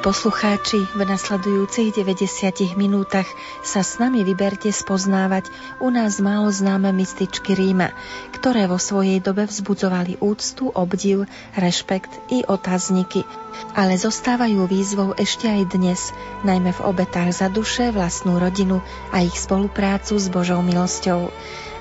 Poslucháči, v nasledujúcich 90 minútach sa s nami vyberte spoznávať u nás málo známe mystičky Ríma, ktoré vo svojej dobe vzbudzovali úctu, obdiv, rešpekt i otázniky. Ale zostávajú výzvou ešte aj dnes, najmä v obetách za duše, vlastnú rodinu a ich spoluprácu s Božou milosťou.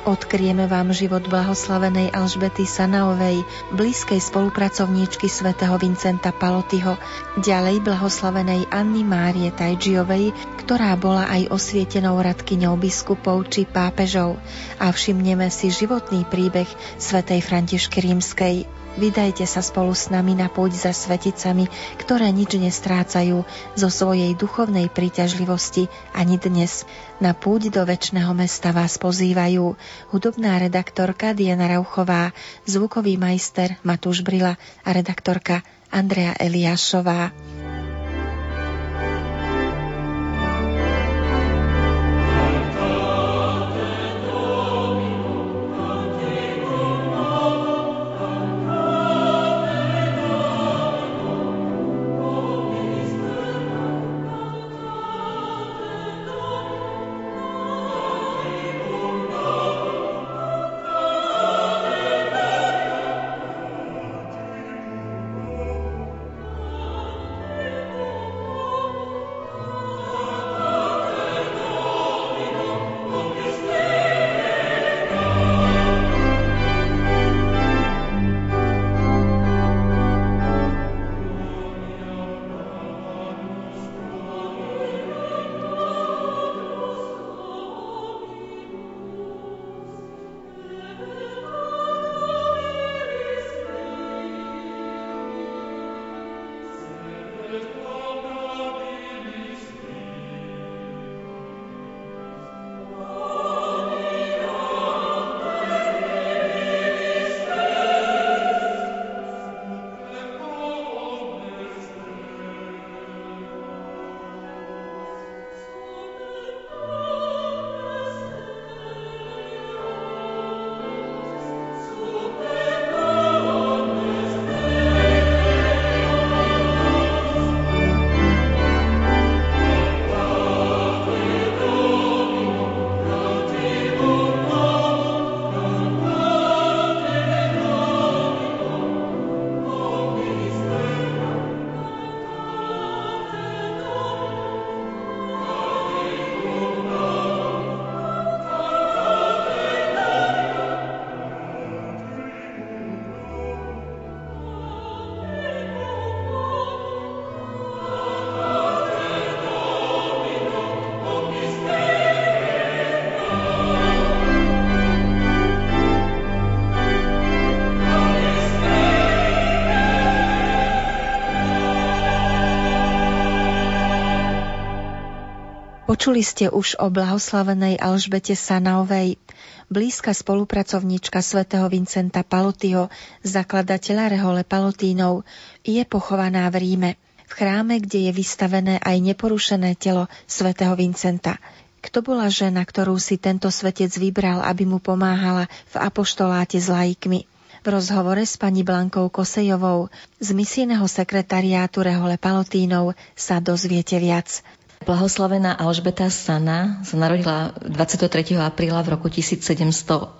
Odkrieme vám život blahoslavenej Alžbety Sanaovej, blízkej spolupracovníčky svätého Vincenta Palotyho, ďalej blahoslavenej Anny Márie Tajčiovej, ktorá bola aj osvietenou radkyňou biskupov či pápežov a všimneme si životný príbeh svätej Františky Rímskej. Vydajte sa spolu s nami na púť za sveticami, ktoré nič nestrácajú zo svojej duchovnej príťažlivosti ani dnes. Na púť do väčšného mesta vás pozývajú hudobná redaktorka Diana Rauchová, zvukový majster Matúš Brila a redaktorka Andrea Eliášová. Počuli ste už o blahoslavenej Alžbete Sanaovej, blízka spolupracovníčka svätého Vincenta Palotyho, zakladateľa Rehole Palotínov, je pochovaná v Ríme, v chráme, kde je vystavené aj neporušené telo svätého Vincenta. Kto bola žena, ktorú si tento svetec vybral, aby mu pomáhala v apoštoláte s laikmi? V rozhovore s pani Blankou Kosejovou z misijného sekretariátu Rehole Palotínov sa dozviete viac. Blahoslavená Alžbeta Sana sa narodila 23. apríla v roku 1788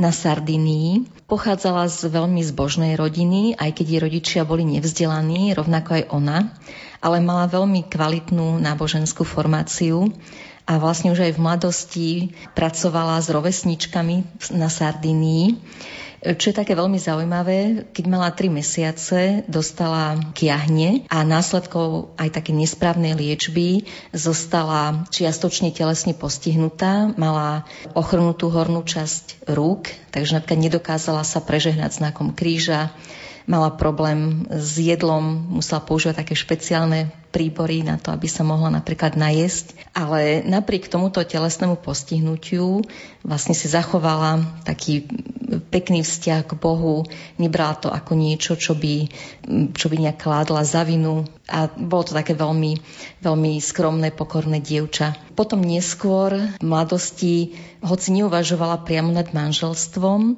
na Sardinii. Pochádzala z veľmi zbožnej rodiny, aj keď jej rodičia boli nevzdelaní, rovnako aj ona, ale mala veľmi kvalitnú náboženskú formáciu a vlastne už aj v mladosti pracovala s rovesničkami na Sardinii čo je také veľmi zaujímavé, keď mala 3 mesiace, dostala kiahne a následkou aj také nesprávnej liečby zostala čiastočne telesne postihnutá, mala ochrnutú hornú časť rúk, takže napríklad nedokázala sa prežehnať znakom kríža, mala problém s jedlom, musela používať také špeciálne príbory na to, aby sa mohla napríklad najesť. Ale napriek tomuto telesnému postihnutiu vlastne si zachovala taký pekný vzťah k Bohu, nebrala to ako niečo, čo by, čo by nejak kládla za vinu a bolo to také veľmi, veľmi skromné, pokorné dievča. Potom neskôr v mladosti, hoci neuvažovala priamo nad manželstvom,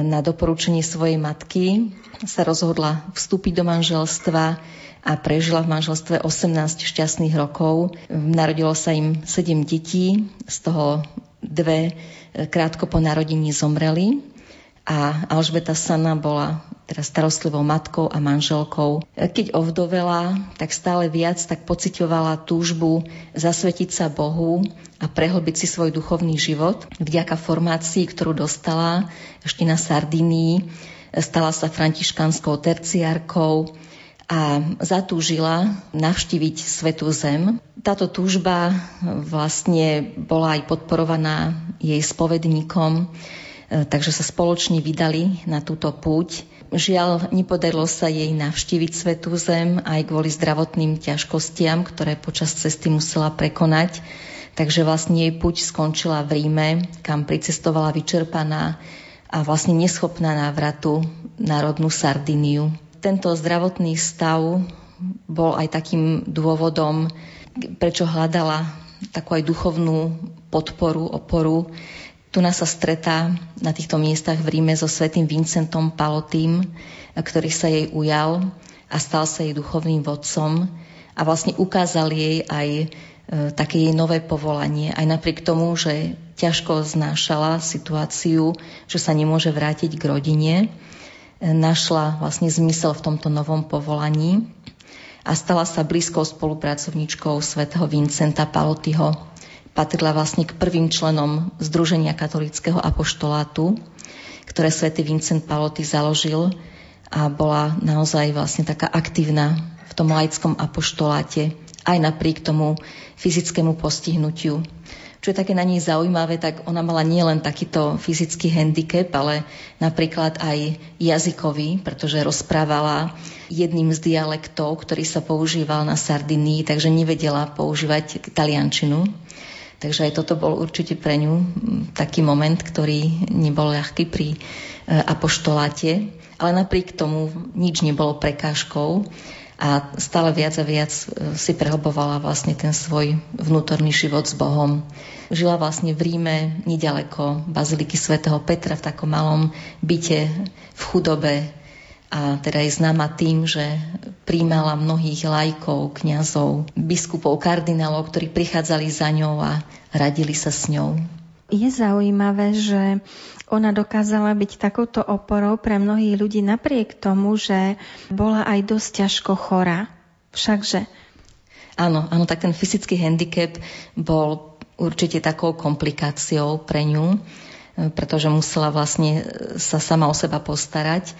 na doporučenie svojej matky sa rozhodla vstúpiť do manželstva a prežila v manželstve 18 šťastných rokov. Narodilo sa im 7 detí, z toho dve krátko po narodení zomreli a Alžbeta Sana bola teda starostlivou matkou a manželkou. Keď ovdovela, tak stále viac tak pocitovala túžbu zasvetiť sa Bohu a prehlbiť si svoj duchovný život. Vďaka formácii, ktorú dostala ešte na Sardinii, stala sa františkanskou terciárkou a zatúžila navštíviť Svetú Zem. Táto túžba vlastne bola aj podporovaná jej spovedníkom, takže sa spoločne vydali na túto púť. Žiaľ, nepodarilo sa jej navštíviť Svetú Zem aj kvôli zdravotným ťažkostiam, ktoré počas cesty musela prekonať. Takže vlastne jej púť skončila v Ríme, kam pricestovala vyčerpaná a vlastne neschopná návratu na rodnú Sardiniu. Tento zdravotný stav bol aj takým dôvodom, prečo hľadala takú aj duchovnú podporu, oporu tu nás sa stretá na týchto miestach v Ríme so svetým Vincentom Palotým, ktorý sa jej ujal a stal sa jej duchovným vodcom a vlastne ukázal jej aj e, také jej nové povolanie. Aj napriek tomu, že ťažko znášala situáciu, že sa nemôže vrátiť k rodine, e, našla vlastne zmysel v tomto novom povolaní a stala sa blízkou spolupracovníčkou svätého Vincenta Palotyho, patrila vlastne k prvým členom Združenia katolického apoštolátu, ktoré svätý Vincent Paloty založil a bola naozaj vlastne taká aktívna v tom laickom apoštoláte, aj napriek tomu fyzickému postihnutiu. Čo je také na nej zaujímavé, tak ona mala nielen takýto fyzický handicap, ale napríklad aj jazykový, pretože rozprávala jedným z dialektov, ktorý sa používal na Sardinii, takže nevedela používať taliančinu. Takže aj toto bol určite pre ňu taký moment, ktorý nebol ľahký pri e, apoštoláte, ale napriek tomu nič nebolo prekážkou a stále viac a viac e, si prehlbovala vlastne ten svoj vnútorný život s Bohom. Žila vlastne v Ríme, nedaleko Baziliky svätého Petra, v takom malom byte v chudobe, a teda je známa tým, že príjmala mnohých lajkov, kňazov, biskupov, kardinálov, ktorí prichádzali za ňou a radili sa s ňou. Je zaujímavé, že ona dokázala byť takouto oporou pre mnohých ľudí napriek tomu, že bola aj dosť ťažko chorá. Všakže. Áno, áno, tak ten fyzický handicap bol určite takou komplikáciou pre ňu, pretože musela vlastne sa sama o seba postarať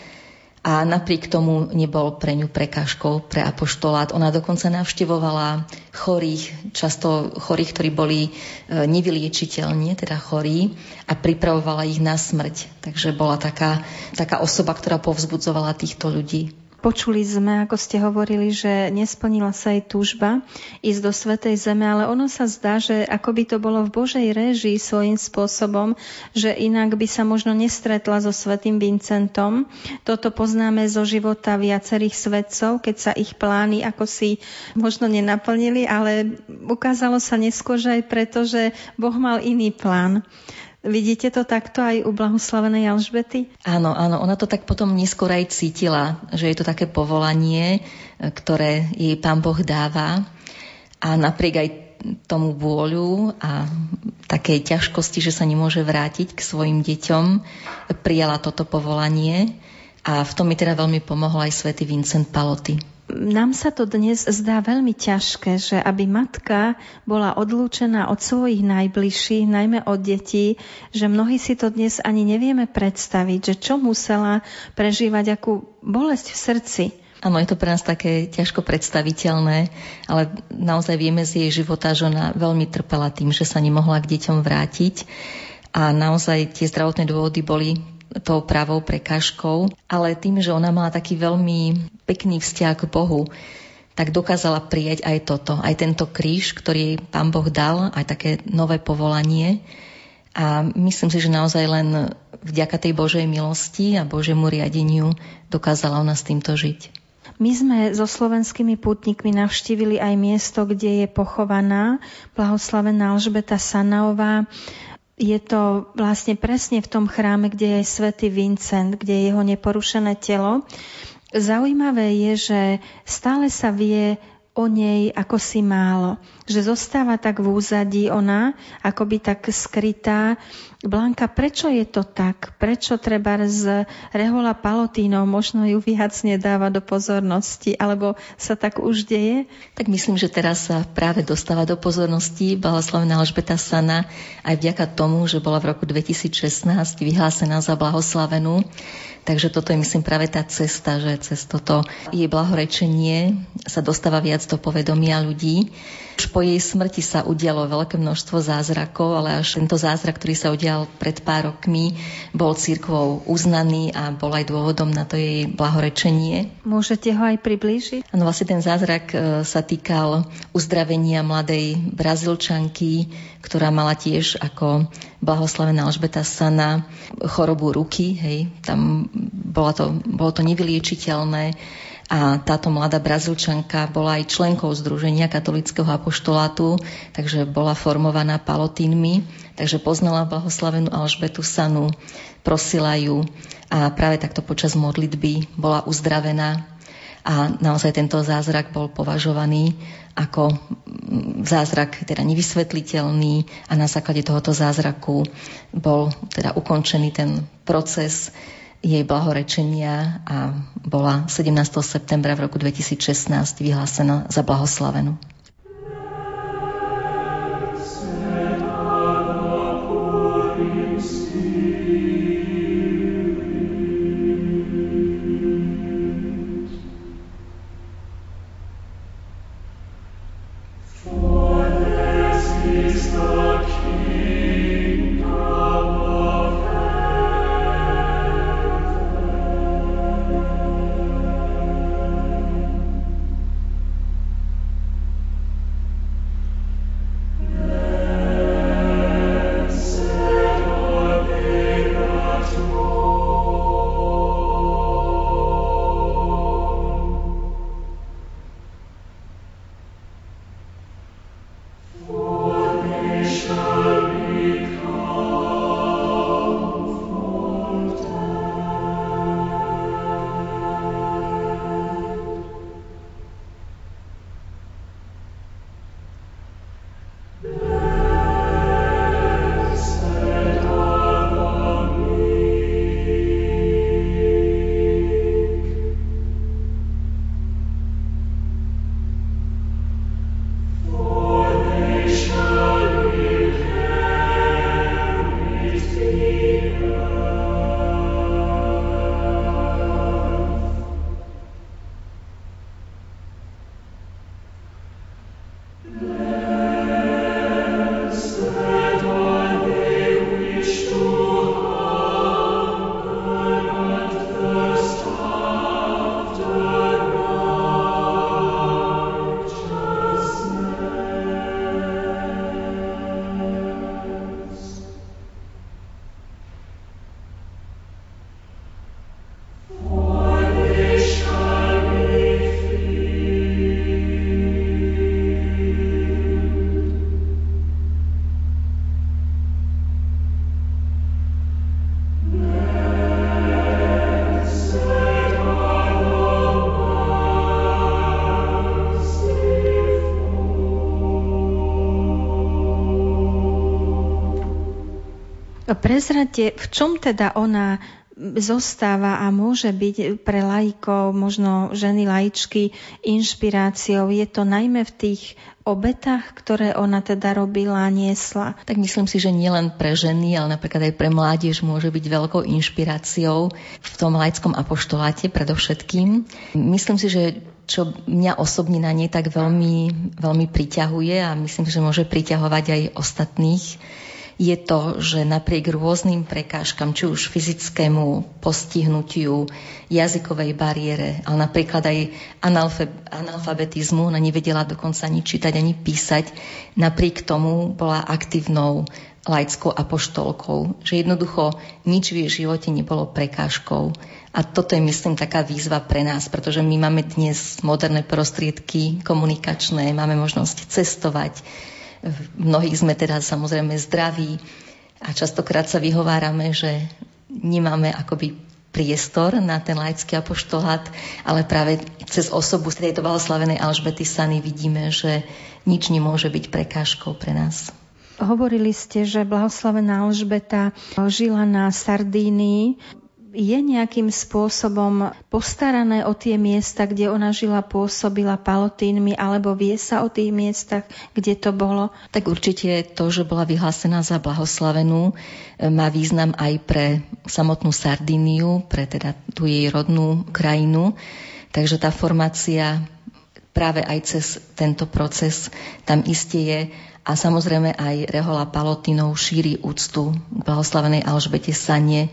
a napriek tomu nebol pre ňu prekážkou pre apoštolát. Ona dokonca navštevovala chorých, často chorých, ktorí boli e, nevyliečiteľne, teda chorí a pripravovala ich na smrť. Takže bola taká, taká osoba, ktorá povzbudzovala týchto ľudí. Počuli sme, ako ste hovorili, že nesplnila sa jej túžba ísť do Svetej Zeme, ale ono sa zdá, že ako by to bolo v Božej réžii svojím spôsobom, že inak by sa možno nestretla so Svetým Vincentom. Toto poznáme zo života viacerých svetcov, keď sa ich plány ako si možno nenaplnili, ale ukázalo sa neskôr, že aj preto, že Boh mal iný plán. Vidíte to takto aj u blahoslavenej Alžbety? Áno, áno, ona to tak potom neskôr aj cítila, že je to také povolanie, e, ktoré jej pán Boh dáva. A napriek aj tomu vôľu a takej ťažkosti, že sa nemôže vrátiť k svojim deťom, prijala toto povolanie. A v tom mi teda veľmi pomohol aj svätý Vincent Paloty nám sa to dnes zdá veľmi ťažké, že aby matka bola odlúčená od svojich najbližších, najmä od detí, že mnohí si to dnes ani nevieme predstaviť, že čo musela prežívať, akú bolesť v srdci. Áno, je to pre nás také ťažko predstaviteľné, ale naozaj vieme z jej života, že ona veľmi trpela tým, že sa nemohla k deťom vrátiť a naozaj tie zdravotné dôvody boli tou pravou prekážkou, ale tým, že ona mala taký veľmi pekný vzťah k Bohu, tak dokázala prijať aj toto, aj tento kríž, ktorý pán Boh dal, aj také nové povolanie. A myslím si, že naozaj len vďaka tej Božej milosti a Božiemu riadeniu dokázala ona s týmto žiť. My sme so slovenskými pútnikmi navštívili aj miesto, kde je pochovaná blahoslavená Alžbeta Sanaová je to vlastne presne v tom chráme, kde je svätý Vincent, kde je jeho neporušené telo. Zaujímavé je, že stále sa vie o nej ako si málo. Že zostáva tak v úzadí ona, akoby tak skrytá. Blanka, prečo je to tak? Prečo treba z Rehola Palotínov možno ju viac nedáva do pozornosti? Alebo sa tak už deje? Tak myslím, že teraz sa práve dostáva do pozornosti blahoslavená Alžbeta Sana aj vďaka tomu, že bola v roku 2016 vyhlásená za blahoslavenú Takže toto je, myslím, práve tá cesta, že cez toto jej blahorečenie sa dostáva viac do povedomia ľudí. Už po jej smrti sa udialo veľké množstvo zázrakov, ale až tento zázrak, ktorý sa udial pred pár rokmi, bol církvou uznaný a bol aj dôvodom na to jej blahorečenie. Môžete ho aj priblížiť? Áno, vlastne ten zázrak e, sa týkal uzdravenia mladej brazilčanky, ktorá mala tiež ako blahoslavená Alžbeta Sana chorobu ruky. Hej. Tam bola to, bolo to nevyliečiteľné a táto mladá Brazílčanka bola aj členkou Združenia katolického apoštolátu, takže bola formovaná palotínmi, takže poznala blahoslavenú Alžbetu Sanu, prosila ju a práve takto počas modlitby bola uzdravená. A naozaj tento zázrak bol považovaný ako zázrak teda nevysvetliteľný a na základe tohoto zázraku bol teda ukončený ten proces jej blahorečenia a bola 17. septembra v roku 2016 vyhlásená za blahoslavenú. Prezrate, v čom teda ona zostáva a môže byť pre lajkov, možno ženy lajčky, inšpiráciou. Je to najmä v tých obetách, ktoré ona teda robila niesla? Tak myslím si, že nielen pre ženy, ale napríklad aj pre mládež môže byť veľkou inšpiráciou v tom lajckom apoštoláte predovšetkým. Myslím si, že čo mňa osobne na nej tak veľmi, veľmi priťahuje a myslím, že môže priťahovať aj ostatných, je to, že napriek rôznym prekážkam, či už fyzickému postihnutiu, jazykovej bariére, ale napríklad aj analfabetizmu, ona nevedela dokonca ani čítať, ani písať, napriek tomu bola aktívnou laickou apoštolkou, že jednoducho nič v jej živote nebolo prekážkou. A toto je, myslím, taká výzva pre nás, pretože my máme dnes moderné prostriedky komunikačné, máme možnosť cestovať, Mnohí sme teda samozrejme zdraví a častokrát sa vyhovárame, že nemáme akoby priestor na ten laický apoštolát, ale práve cez osobu tejto blahoslavenej Alžbety Sany vidíme, že nič nemôže byť prekážkou pre nás. Hovorili ste, že blahoslavená Alžbeta žila na Sardínii je nejakým spôsobom postarané o tie miesta, kde ona žila, pôsobila palotínmi, alebo vie sa o tých miestach, kde to bolo? Tak určite to, že bola vyhlásená za blahoslavenú, e, má význam aj pre samotnú Sardíniu, pre teda tú jej rodnú krajinu. Takže tá formácia práve aj cez tento proces tam iste je a samozrejme aj Rehola Palotinov šíri úctu k blahoslavenej Alžbete Sanie,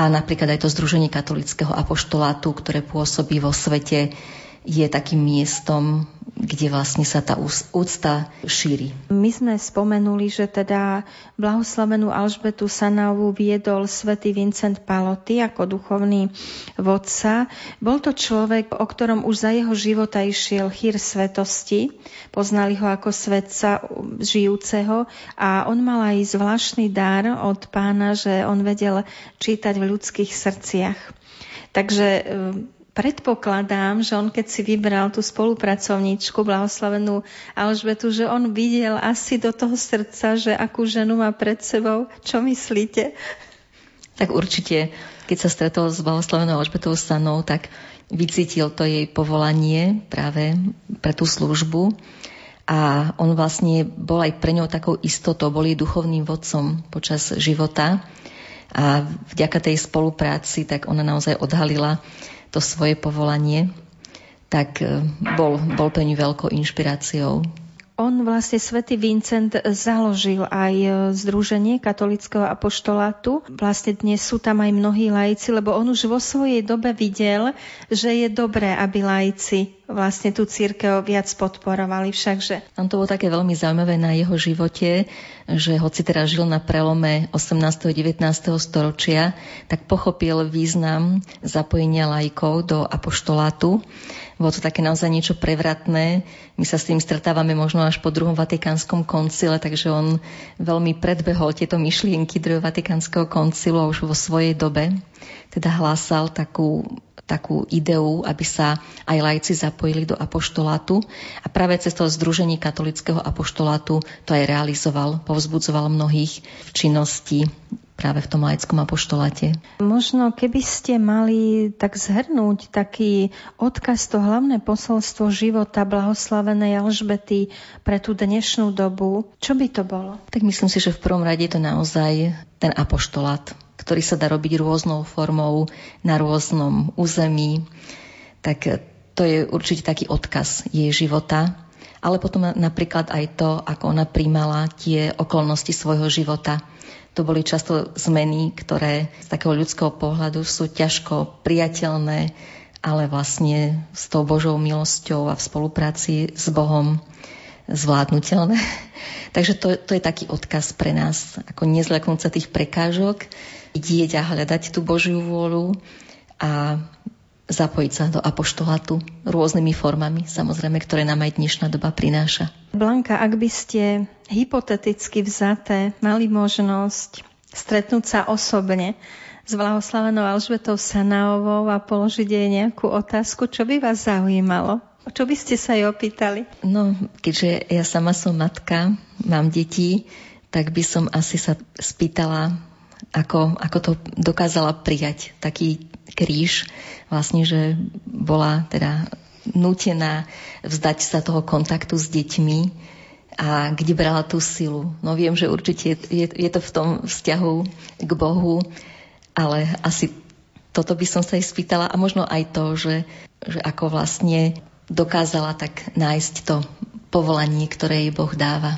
a napríklad aj to Združenie katolického apoštolátu, ktoré pôsobí vo svete, je takým miestom, kde vlastne sa tá úcta šíri. My sme spomenuli, že teda blahoslavenú Alžbetu Sanavu viedol svätý Vincent Paloty ako duchovný vodca. Bol to človek, o ktorom už za jeho života išiel chýr svetosti. Poznali ho ako svetca žijúceho a on mal aj zvláštny dar od pána, že on vedel čítať v ľudských srdciach. Takže predpokladám, že on keď si vybral tú spolupracovníčku, blahoslavenú Alžbetu, že on videl asi do toho srdca, že akú ženu má pred sebou. Čo myslíte? Tak určite, keď sa stretol s blahoslavenou Alžbetou Sanou, tak vycítil to jej povolanie práve pre tú službu a on vlastne bol aj pre ňou takou istotou, bol jej duchovným vodcom počas života a vďaka tej spolupráci tak ona naozaj odhalila to svoje povolanie, tak e, bol, bol pre ňu veľkou inšpiráciou. On vlastne, svätý Vincent, založil aj e, Združenie katolického apoštolátu. Vlastne dnes sú tam aj mnohí laici, lebo on už vo svojej dobe videl, že je dobré, aby laici vlastne tú církev viac podporovali všakže. Tam to bolo také veľmi zaujímavé na jeho živote, že hoci teraz žil na prelome 18. a 19. storočia, tak pochopil význam zapojenia lajkov do apoštolátu. Bolo to také naozaj niečo prevratné. My sa s tým stretávame možno až po druhom vatikánskom koncile, takže on veľmi predbehol tieto myšlienky druhého vatikánskeho koncilu už vo svojej dobe teda hlásal takú takú ideu, aby sa aj lajci zapojili do apoštolátu a práve cez to Združenie katolického apoštolátu to aj realizoval, povzbudzoval mnohých v činnosti práve v tom laickom apoštoláte. Možno keby ste mali tak zhrnúť taký odkaz, to hlavné posolstvo života blahoslavenej Alžbety pre tú dnešnú dobu, čo by to bolo? Tak myslím si, že v prvom rade je to naozaj ten apoštolát ktorý sa dá robiť rôznou formou na rôznom území, tak to je určite taký odkaz jej života. Ale potom napríklad aj to, ako ona príjmala tie okolnosti svojho života. To boli často zmeny, ktoré z takého ľudského pohľadu sú ťažko priateľné, ale vlastne s tou Božou milosťou a v spolupráci s Bohom zvládnutelné. Takže to, to je taký odkaz pre nás, ako nezľaknúť sa tých prekážok, vidieť a hľadať tú Božiu vôľu a zapojiť sa do apoštolátu rôznymi formami, samozrejme, ktoré nám aj dnešná doba prináša. Blanka, ak by ste hypoteticky vzaté mali možnosť stretnúť sa osobne s blahoslavenou Alžbetou Sanaovou a položiť jej nejakú otázku, čo by vás zaujímalo? O čo by ste sa jej opýtali? No, keďže ja sama som matka, mám deti, tak by som asi sa spýtala, ako, ako to dokázala prijať taký kríž, vlastne, že bola teda nutená vzdať sa toho kontaktu s deťmi a kde brala tú silu. No viem, že určite je, je to v tom vzťahu k Bohu, ale asi toto by som sa jej spýtala a možno aj to, že, že ako vlastne dokázala tak nájsť to povolanie, ktoré jej Boh dáva.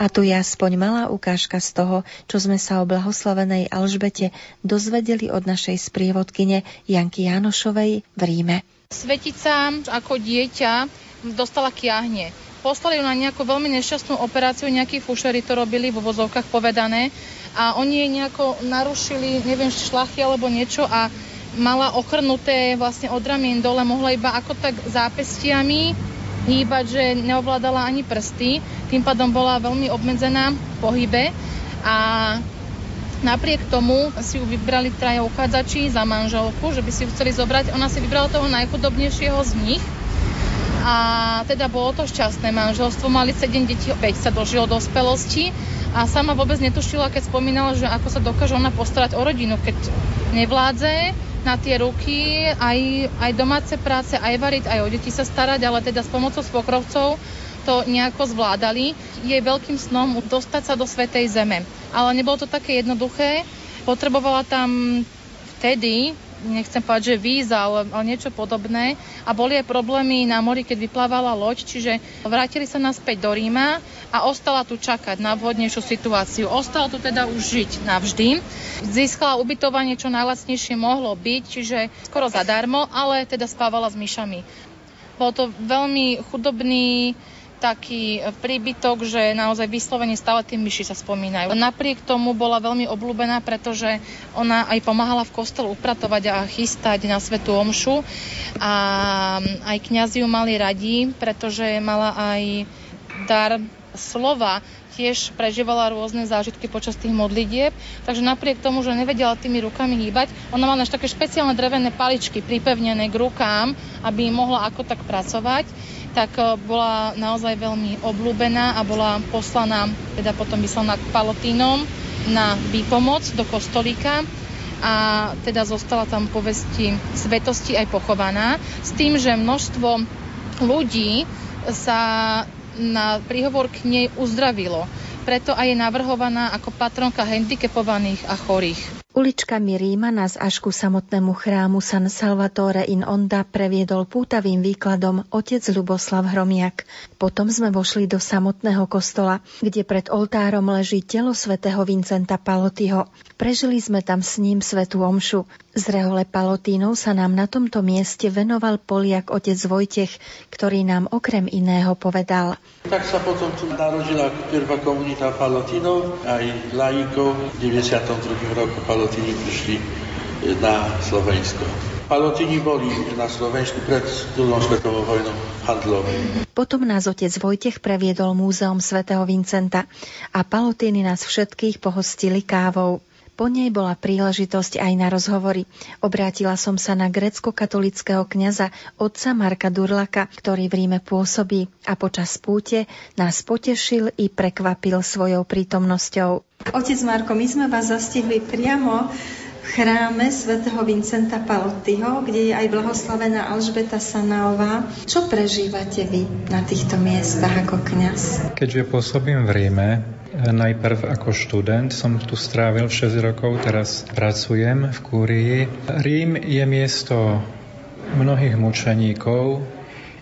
A tu je aspoň malá ukážka z toho, čo sme sa o blahoslavenej Alžbete dozvedeli od našej sprievodkyne Janky Jánošovej v Ríme. Svetica ako dieťa dostala kiahne. Poslali ju na nejakú veľmi nešťastnú operáciu, nejakí fušery to robili, vo vozovkách povedané, a oni jej nejako narušili, neviem, šlachy alebo niečo a mala ochrnuté vlastne od ramien dole, mohla iba ako tak zápestiami hýbať, že neovládala ani prsty, tým pádom bola veľmi obmedzená v pohybe a napriek tomu si ju vybrali traja uchádzači za manželku, že by si ju chceli zobrať. Ona si vybrala toho najchudobnejšieho z nich a teda bolo to šťastné manželstvo. Mali 7 detí, 5 sa dožilo dospelosti a sama vôbec netušila, keď spomínala, že ako sa dokáže ona postarať o rodinu, keď nevládze na tie ruky, aj, aj domáce práce, aj variť, aj o deti sa starať, ale teda s pomocou spokrovcov to nejako zvládali. Je veľkým snom dostať sa do Svetej Zeme. Ale nebolo to také jednoduché. Potrebovala tam vtedy nechcem povedať, že víza, ale, ale niečo podobné. A boli aj problémy na mori, keď vyplávala loď, čiže vrátili sa naspäť do Ríma a ostala tu čakať na vhodnejšiu situáciu. Ostala tu teda už žiť navždy. Získala ubytovanie, čo najlacnejšie mohlo byť, čiže skoro zadarmo, ale teda spávala s myšami. Bol to veľmi chudobný taký príbytok, že naozaj vyslovene stále tie myši sa spomínajú. Napriek tomu bola veľmi obľúbená, pretože ona aj pomáhala v kostole upratovať a chystať na svetu omšu. A aj kňazi ju mali radi, pretože mala aj dar slova, tiež prežívala rôzne zážitky počas tých modlitieb, takže napriek tomu, že nevedela tými rukami hýbať, ona mala až také špeciálne drevené paličky pripevnené k rukám, aby mohla ako tak pracovať tak e, bola naozaj veľmi obľúbená a bola poslaná, teda potom vyslaná k Palotínom na výpomoc do kostolíka a teda zostala tam povesti svetosti aj pochovaná s tým, že množstvo ľudí sa na príhovor k nej uzdravilo. Preto aj je navrhovaná ako patronka handicapovaných a chorých. Uličkami Ríma nás až ku samotnému chrámu San Salvatore in Onda previedol pútavým výkladom otec Luboslav Hromiak. Potom sme vošli do samotného kostola, kde pred oltárom leží telo svätého Vincenta Palotyho. Prežili sme tam s ním svetú omšu. Z rehole Palotínov sa nám na tomto mieste venoval Poliak otec Vojtech, ktorý nám okrem iného povedal. Tak sa potom tu narodila prvá komunita Palotínov, aj laikov v 92. roku Palotini prišli na Slovensko. Palotini boli na Slovensku pred druhou svetovou vojnou handlovou. Potom nás otec Vojtech previedol múzeum svätého Vincenta a Palotiny nás všetkých pohostili kávou. Po nej bola príležitosť aj na rozhovory. Obrátila som sa na grecko-katolického kňaza otca Marka Durlaka, ktorý v Ríme pôsobí a počas púte nás potešil i prekvapil svojou prítomnosťou. Otec Marko, my sme vás zastihli priamo v chráme svätého Vincenta Palottiho, kde je aj blahoslavená Alžbeta Sanaová. Čo prežívate vy na týchto miestach ako kňaz? Keďže pôsobím v Ríme, najprv ako študent som tu strávil 6 rokov, teraz pracujem v Kúrii. Rím je miesto mnohých mučeníkov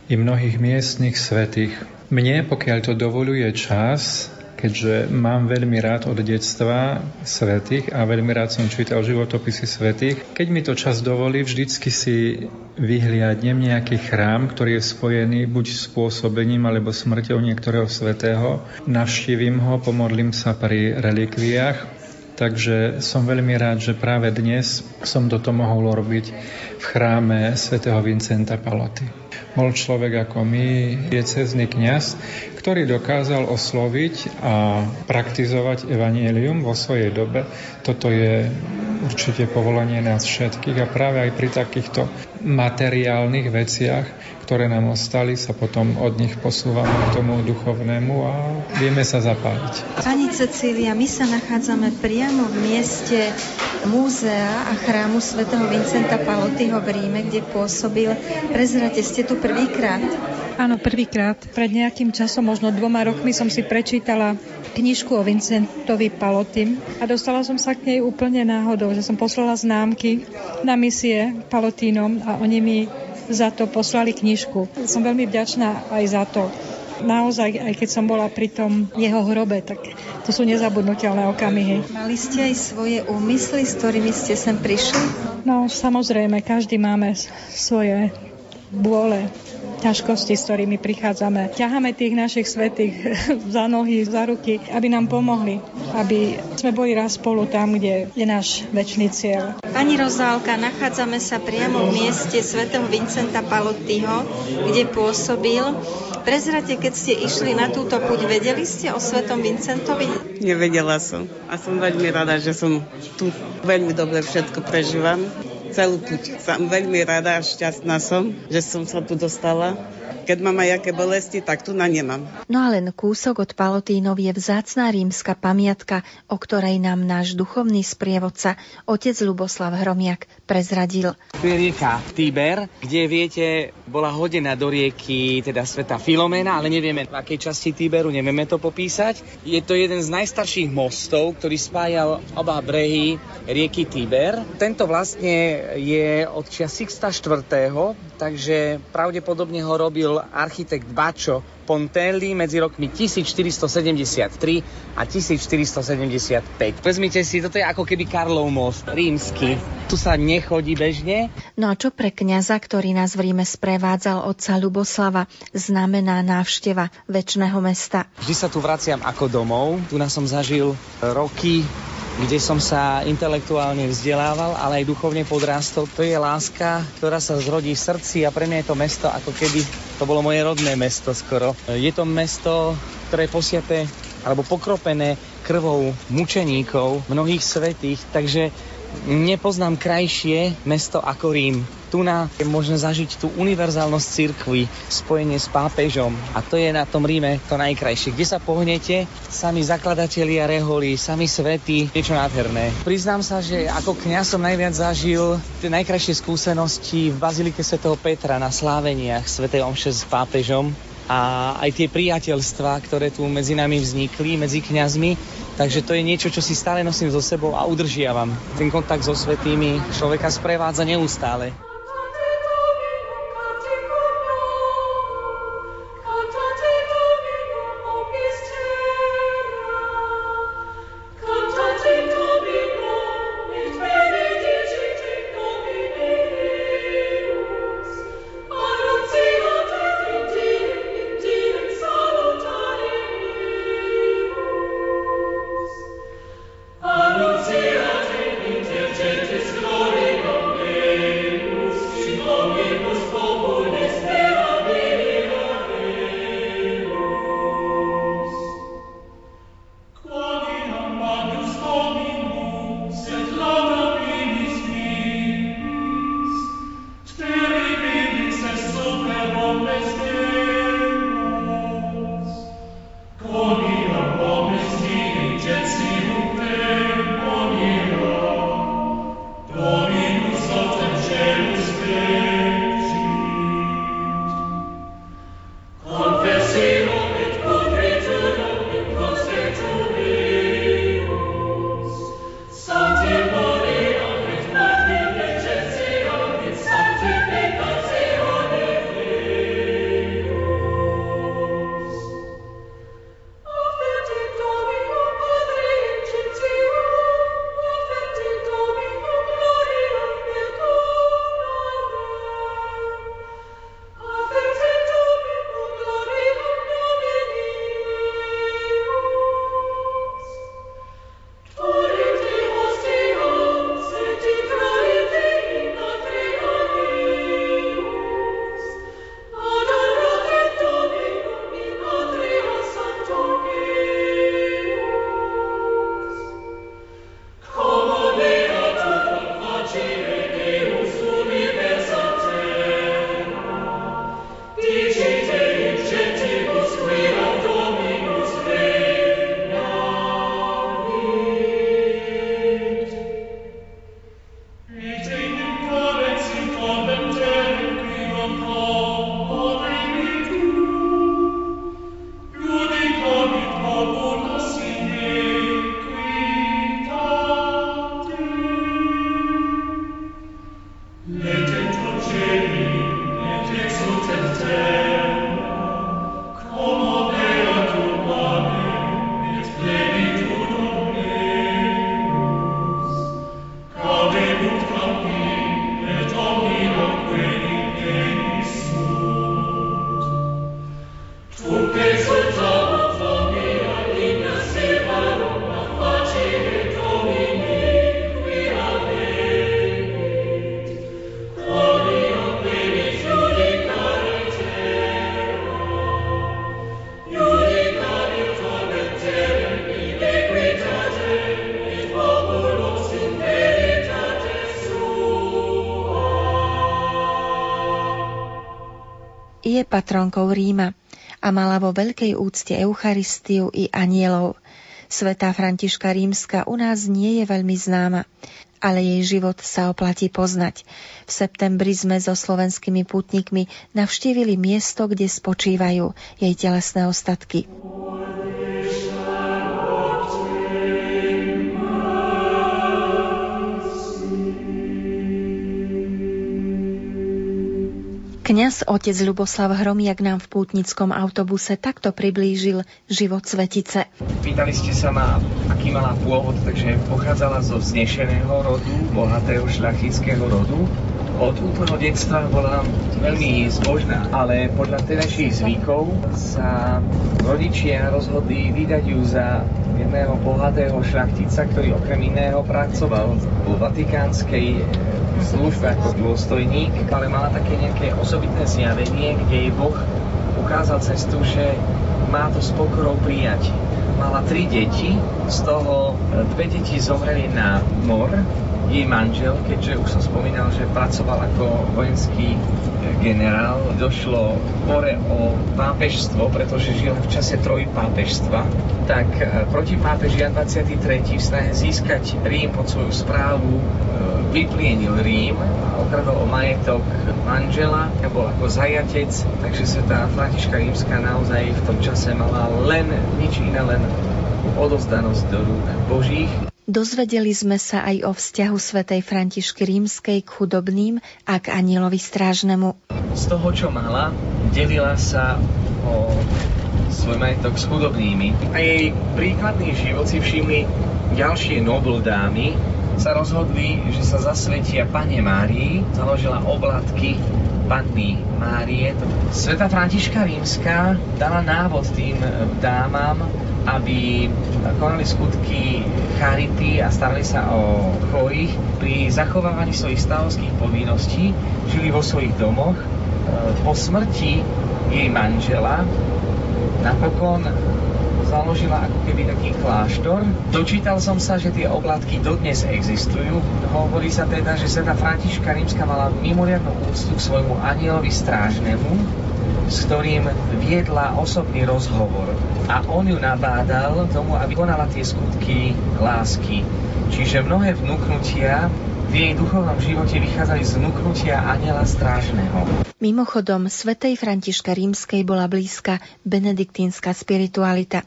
i mnohých miestnych svetých. Mne, pokiaľ to dovoluje čas, keďže mám veľmi rád od detstva svetých a veľmi rád som čítal životopisy svetých. Keď mi to čas dovolí, vždycky si vyhliadnem nejaký chrám, ktorý je spojený buď s pôsobením alebo smrťou niektorého svetého. Navštívim ho, pomodlím sa pri relikviách Takže som veľmi rád, že práve dnes som toto mohol robiť v chráme svätého Vincenta Paloty. Bol človek ako my, diecezný kňaz, ktorý dokázal osloviť a praktizovať evanielium vo svojej dobe. Toto je určite povolenie nás všetkých a práve aj pri takýchto materiálnych veciach ktoré nám ostali, sa potom od nich posúvame k tomu duchovnému a vieme sa zapáliť. Pani Cecília, my sa nachádzame priamo v mieste múzea a chrámu svätého Vincenta Palotyho v Ríme, kde pôsobil. Prezrate, ste tu prvýkrát? Áno, prvýkrát. Pred nejakým časom, možno dvoma rokmi som si prečítala knižku o Vincentovi Palotym a dostala som sa k nej úplne náhodou, že som poslala známky na misie Palotínom a oni mi za to poslali knižku. Som veľmi vďačná aj za to. naozaj, aj keď som bola pri tom jeho hrobe, tak to sú nezabudnutelné okamihy. Mali ste aj svoje úmysly, s ktorými ste sem prišli? No, samozrejme, každý máme svoje bôle, ťažkosti, s ktorými prichádzame. Ťaháme tých našich svetých za nohy, za ruky, aby nám pomohli, aby sme boli raz spolu tam, kde je náš väčší cieľ. Pani Rozálka, nachádzame sa priamo v mieste svätého Vincenta Palottyho, kde pôsobil. Prezrate, keď ste išli na túto puť, vedeli ste o svetom Vincentovi? Nevedela som. A som veľmi rada, že som tu veľmi dobre všetko prežívam celú puť. Som veľmi rada a šťastná som, že som sa tu dostala. Keď mám aj aké bolesti, tak tu na nemám. No a len kúsok od Palotínov je vzácná rímska pamiatka, o ktorej nám náš duchovný sprievodca, otec Luboslav Hromiak, prezradil. Tu je rieka Tiber, kde viete, bola hodená do rieky teda sveta Filomena, ale nevieme v akej časti Tiberu, nevieme to popísať. Je to jeden z najstarších mostov, ktorý spájal oba brehy rieky Tiber. Tento vlastne je od čia Sixta IV., takže pravdepodobne ho robil architekt Bačo Pontelli medzi rokmi 1473 a 1475. Vezmite si, toto je ako keby Karlov most, rímsky. Tu sa nechodí bežne. No a čo pre kňaza, ktorý nás v Ríme sprevádzal otca Luboslava, znamená návšteva väčšného mesta? Vždy sa tu vraciam ako domov. Tu nás som zažil roky kde som sa intelektuálne vzdelával, ale aj duchovne podrástol. To je láska, ktorá sa zrodí v srdci a pre mňa je to mesto ako keby to bolo moje rodné mesto skoro. Je to mesto, ktoré je posiate alebo pokropené krvou mučeníkov, mnohých svetých, takže nepoznám krajšie mesto ako Rím. Tu na je možné zažiť tú univerzálnosť cirkvy, spojenie s pápežom a to je na tom Ríme to najkrajšie. Kde sa pohnete, sami zakladatelia reholi, sami svety, niečo nádherné. Priznám sa, že ako kňaz som najviac zažil tie najkrajšie skúsenosti v Bazilike svätého Petra na sláveniach svätej omše s pápežom a aj tie priateľstvá, ktoré tu medzi nami vznikli, medzi kňazmi. Takže to je niečo, čo si stále nosím so sebou a udržiavam. Ten kontakt so svetými človeka sprevádza neustále. Patronkou Ríma a mala vo veľkej úcte Eucharistiu i anielov. Svetá Františka Rímska u nás nie je veľmi známa, ale jej život sa oplatí poznať. V septembri sme so slovenskými putníkmi navštívili miesto, kde spočívajú jej telesné ostatky. Kňaz otec Ľuboslav Hromiak nám v pútnickom autobuse takto priblížil život Svetice. Pýtali ste sa ma, aký mala pôvod, takže pochádzala zo vznešeného rodu, bohatého šľachtického rodu. Od úplného detstva bola veľmi zbožná, ale podľa terajších zvykov sa rodičia rozhodli vydať ju za jedného bohatého šľachtica, ktorý okrem iného pracoval vo vatikánskej službe ako dôstojník, ale mala také nejaké osobitné zjavenie, kde jej Boh ukázal cestu, že má to s pokorou prijať. Mala tri deti, z toho dve deti zomreli na mor, jej manžel, keďže už som spomínal, že pracoval ako vojenský generál, došlo pore o pápežstvo, pretože žil v čase trojpápežstva, tak e, proti pápeži Jan 23. v snahe získať Rím pod svoju správu e, vyplienil Rím, okradol o majetok manžela, bol ako zajatec, takže sa tá Františka Rímska naozaj v tom čase mala len nič iné, len odozdanosť do rúk Božích. Dozvedeli sme sa aj o vzťahu svätej Františky Rímskej k chudobným a k anielovi strážnemu. Z toho, čo mala, delila sa o svoj majetok s chudobnými. A jej príkladný život si všimli ďalšie nobl dámy, sa rozhodli, že sa zasvetia Pane Márii, založila oblatky Panny Márie. Sveta Františka Rímska dala návod tým dámam, aby konali skutky charity a starali sa o chorých pri zachovávaní svojich stavovských povinností, žili vo svojich domoch. E, po smrti jej manžela napokon založila ako keby taký kláštor. Dočítal som sa, že tie oblatky dodnes existujú. Hovorí sa teda, že Sveta Františka Rímska mala mimoriadnú úctu k svojmu anielovi strážnemu, s ktorým viedla osobný rozhovor. A on ju nabádal tomu, aby konala tie skutky lásky. Čiže mnohé vnúknutia v jej duchovnom živote vychádzali z vnúknutia aniela strážneho. Mimochodom, svetej Františka Rímskej bola blízka benediktínska spiritualita.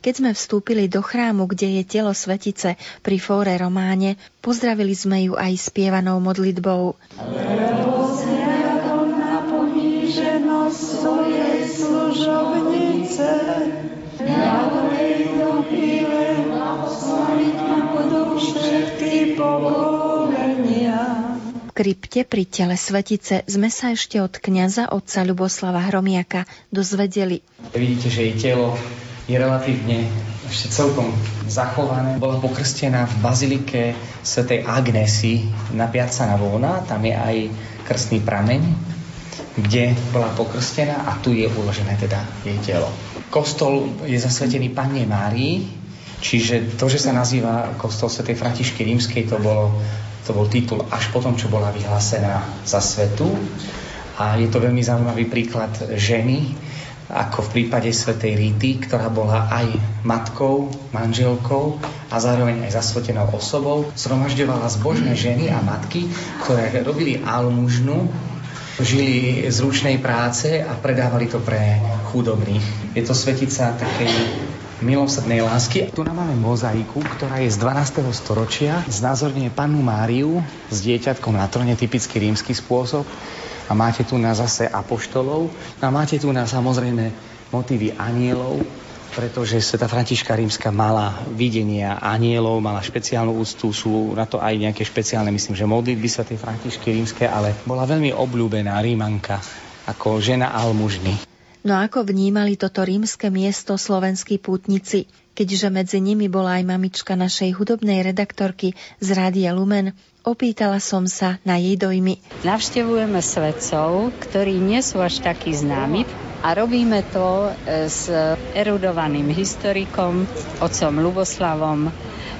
Keď sme vstúpili do chrámu, kde je telo svetice pri Fóre Románe, pozdravili sme ju aj spievanou modlitbou. Radosne poníženosť svojej služobnice. Krypte pri tele svetice sme sa ešte od kňaza otca Ľuboslava Hromiaka dozvedeli. Vidíte, že jej telo je relatívne ešte celkom zachované. Bola pokrstená v bazilike svätej Agnesy na Piazza Navona, tam je aj krstný prameň kde bola pokrstená a tu je uložené teda jej telo. Kostol je zasvetený Panne Márii, čiže to, že sa nazýva kostol Sv. Františky Rímskej, to, bolo, to bol titul až potom, čo bola vyhlásená za svetu. A je to veľmi zaujímavý príklad ženy, ako v prípade svätej Ríty, ktorá bola aj matkou, manželkou a zároveň aj zasvetenou osobou. Zhromažďovala zbožné ženy a matky, ktoré robili almužnu žili z ručnej práce a predávali to pre chudobných. Je to svetica takej milosrdnej lásky. Tu nám máme mozaiku, ktorá je z 12. storočia. Znázorňuje pannu Máriu s dieťatkom na trone, typický rímsky spôsob. A máte tu na zase apoštolov. A máte tu na samozrejme motívy anielov, pretože Sveta Františka Rímska mala videnia anielov, mala špeciálnu úctu, sú na to aj nejaké špeciálne, myslím, že modlitby Svetej Františky Rímske, ale bola veľmi obľúbená Rímanka ako žena almužny. No ako vnímali toto rímske miesto slovenskí pútnici, keďže medzi nimi bola aj mamička našej hudobnej redaktorky z Rádia Lumen, opýtala som sa na jej dojmy. Navštevujeme svetcov, ktorí nie sú až takí známi, a robíme to e, s erudovaným historikom, otcom Luboslavom,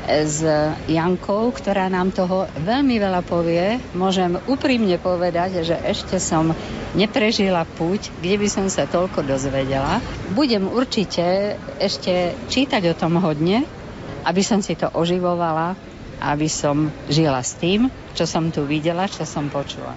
s Jankou, ktorá nám toho veľmi veľa povie. Môžem úprimne povedať, že ešte som neprežila púť, kde by som sa toľko dozvedela. Budem určite ešte čítať o tom hodne, aby som si to oživovala, aby som žila s tým, čo som tu videla, čo som počula.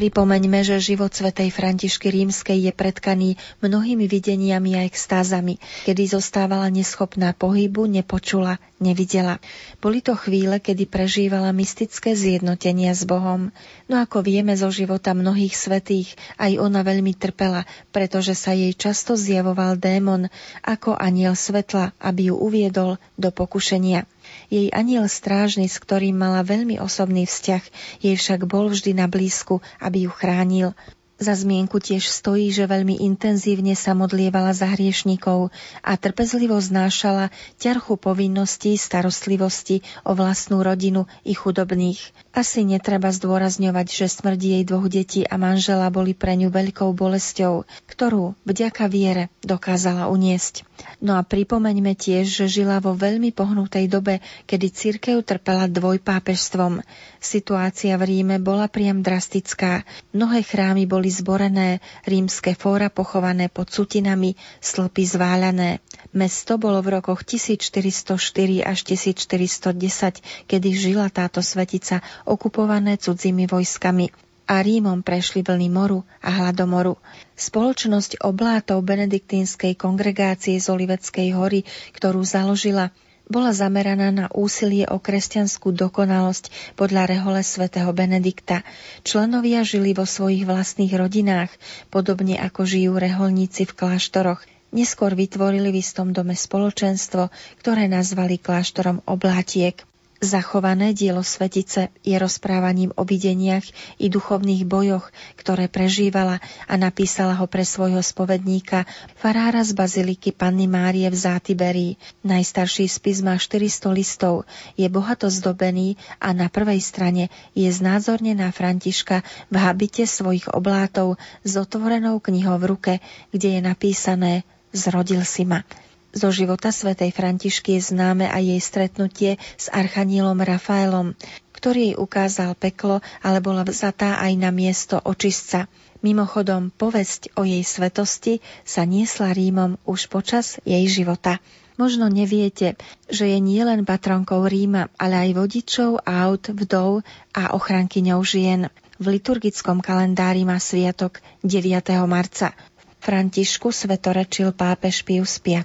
Pripomeňme, že život svätej Františky Rímskej je predkaný mnohými videniami a extázami, kedy zostávala neschopná pohybu, nepočula, nevidela. Boli to chvíle, kedy prežívala mystické zjednotenia s Bohom. No ako vieme zo života mnohých svetých, aj ona veľmi trpela, pretože sa jej často zjavoval démon ako aniel svetla, aby ju uviedol do pokušenia. Jej aniel strážny, s ktorým mala veľmi osobný vzťah, jej však bol vždy na blízku, aby ju chránil. Za zmienku tiež stojí, že veľmi intenzívne sa modlievala za hriešnikov a trpezlivo znášala ťarchu povinností starostlivosti o vlastnú rodinu i chudobných. Asi netreba zdôrazňovať, že smrť jej dvoch detí a manžela boli pre ňu veľkou bolesťou, ktorú vďaka viere dokázala uniesť. No a pripomeňme tiež, že žila vo veľmi pohnutej dobe, kedy cirkev trpela dvojpápežstvom. Situácia v Ríme bola priam drastická. Mnohé chrámy boli zborené, rímske fóra pochované pod sutinami, slpy zváľané. Mesto bolo v rokoch 1404 až 1410, kedy žila táto svetica, okupované cudzími vojskami a Rímom prešli vlny moru a hladomoru. Spoločnosť oblátov benediktínskej kongregácie z Oliveckej hory, ktorú založila, bola zameraná na úsilie o kresťanskú dokonalosť podľa rehole svätého Benedikta. Členovia žili vo svojich vlastných rodinách, podobne ako žijú reholníci v kláštoroch. Neskôr vytvorili v istom dome spoločenstvo, ktoré nazvali kláštorom oblátiek. Zachované dielo Svetice je rozprávaním o videniach i duchovných bojoch, ktoré prežívala a napísala ho pre svojho spovedníka farára z Baziliky Panny Márie v Zátiberii. Najstarší spis má 400 listov, je bohato zdobený a na prvej strane je znázornená Františka v habite svojich oblátov s otvorenou knihou v ruke, kde je napísané Zrodil si ma. Zo života svätej Františky je známe aj jej stretnutie s archanielom Rafaelom, ktorý jej ukázal peklo, ale bola vzatá aj na miesto očistca. Mimochodom, povesť o jej svetosti sa niesla Rímom už počas jej života. Možno neviete, že je nielen patronkou Ríma, ale aj vodičov, aut, vdov a ochrankyňou žien. V liturgickom kalendári má sviatok 9. marca. Františku svetorečil pápež Pius V.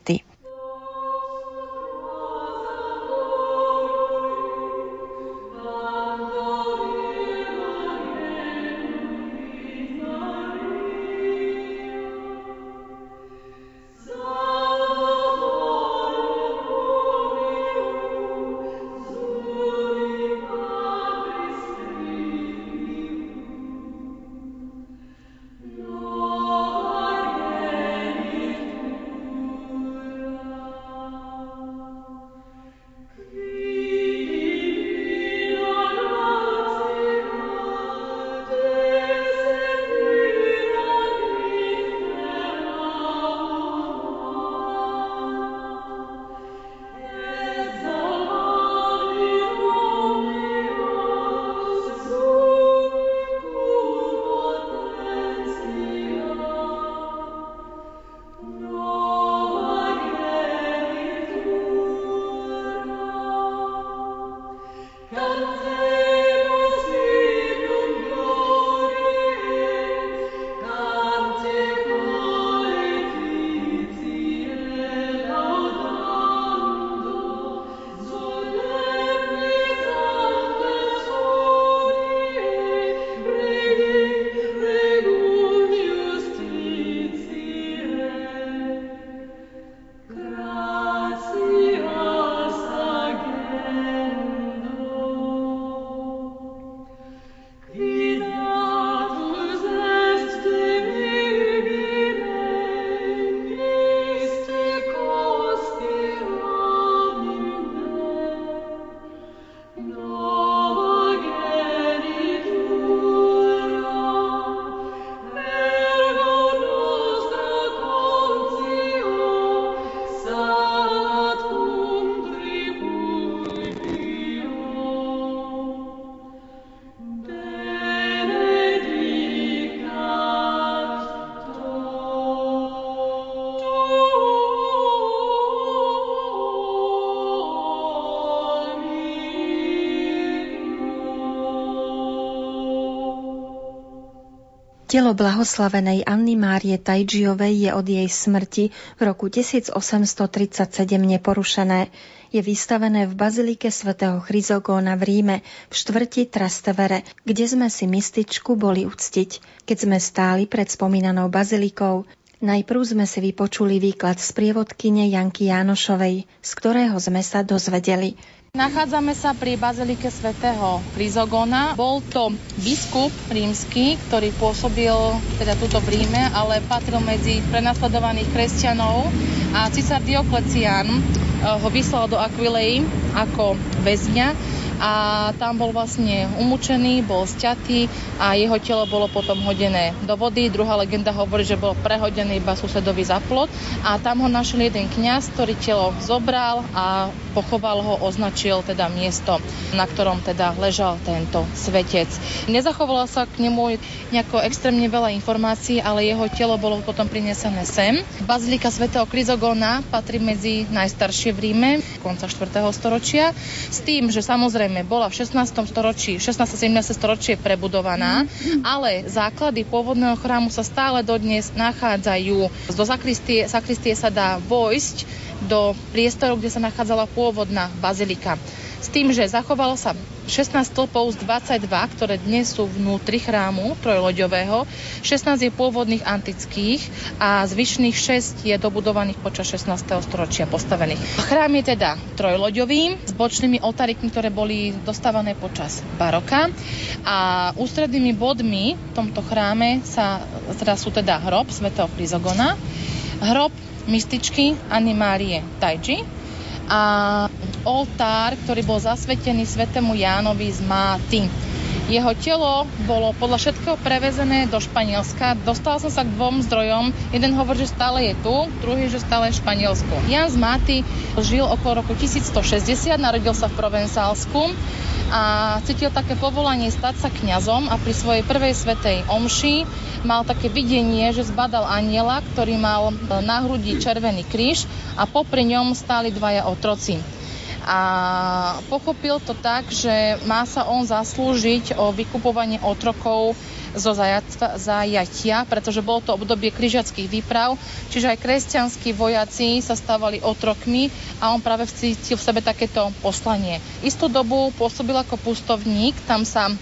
Telo blahoslavenej Anny Márie Tajžiovej je od jej smrti v roku 1837 neporušené. Je vystavené v bazilike svätého Chryzogóna v Ríme v štvrti Trastevere, kde sme si mystičku boli uctiť. Keď sme stáli pred spomínanou bazilikou, Najprv sme si vypočuli výklad z prievodkyne Janky Jánošovej, z ktorého sme sa dozvedeli. Nachádzame sa pri bazilike svätého Chryzogona. Bol to biskup rímsky, ktorý pôsobil teda tuto v Ríme, ale patril medzi prenasledovaných kresťanov a cisár Dioklecián eh, ho vyslal do Aquilei ako väzňa a tam bol vlastne umúčený, bol sťatý a jeho telo bolo potom hodené do vody. Druhá legenda hovorí, že bol prehodený iba susedovi za plot a tam ho našiel jeden kňaz, ktorý telo zobral a pochoval ho, označil teda miesto, na ktorom teda ležal tento svetec. Nezachovalo sa k nemu nejako extrémne veľa informácií, ale jeho telo bolo potom prinesené sem. Bazilika svätého Krizogona patrí medzi najstaršie v Ríme, konca 4. storočia, s tým, že samozrejme bola v 16. storočí, 16. 17. storočie prebudovaná, ale základy pôvodného chrámu sa stále dodnes nachádzajú. Do zakristie, sakristie sa dá vojsť do priestoru, kde sa nachádzala pôvodná bazilika. S tým, že zachovalo sa 16 stĺpov z 22, ktoré dnes sú vnútri chrámu trojloďového, 16 je pôvodných antických a zvyšných 6 je dobudovaných počas 16. storočia postavených. Chrám je teda trojloďový s bočnými oltárikmi, ktoré boli dostávané počas baroka a ústrednými bodmi v tomto chráme sa, teda sú teda hrob svätého Chryzogona, hrob mističky Anny Márie Tajči a oltár, ktorý bol zasvetený svetému Jánovi z Máty. Jeho telo bolo podľa všetkého prevezené do Španielska. Dostala som sa k dvom zdrojom. Jeden hovorí, že stále je tu, druhý, že stále je v Španielsku. Jan z Máty žil okolo roku 1160, narodil sa v Provenzálsku a cítil také povolanie stať sa kňazom a pri svojej prvej svetej omši mal také videnie, že zbadal aniela, ktorý mal na hrudi červený kríž a popri ňom stáli dvaja otroci a pochopil to tak, že má sa on zaslúžiť o vykupovanie otrokov zo zajatia, pretože bolo to obdobie križiackých výprav, čiže aj kresťanskí vojaci sa stávali otrokmi a on práve cítil v sebe takéto poslanie. Istú dobu pôsobil ako pustovník, tam sa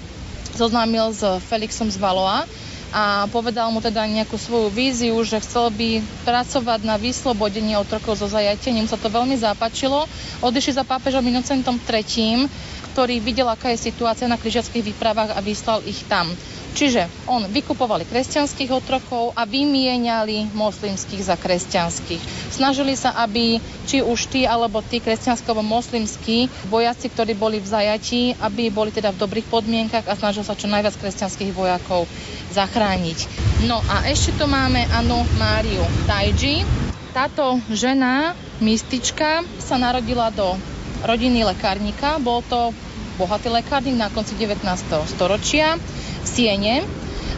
zoznámil s Felixom z Valoa, a povedal mu teda nejakú svoju víziu, že chcel by pracovať na vyslobodenie otrokov zo zajatia. Ním sa to veľmi zapáčilo. Odišli za pápežom Inocentom III, ktorý videl, aká je situácia na križiackých výpravách a vyslal ich tam. Čiže on vykupovali kresťanských otrokov a vymieniali moslimských za kresťanských. Snažili sa, aby či už tí alebo tí kresťanskovo-moslimskí vojaci, ktorí boli v zajatí, aby boli teda v dobrých podmienkach a snažil sa čo najviac kresťanských vojakov zachrániť. No a ešte tu máme Anu Máriu Tajji. Táto žena, mystička, sa narodila do rodiny lekárnika. Bol to bohatý lekárnik na konci 19. storočia Siene,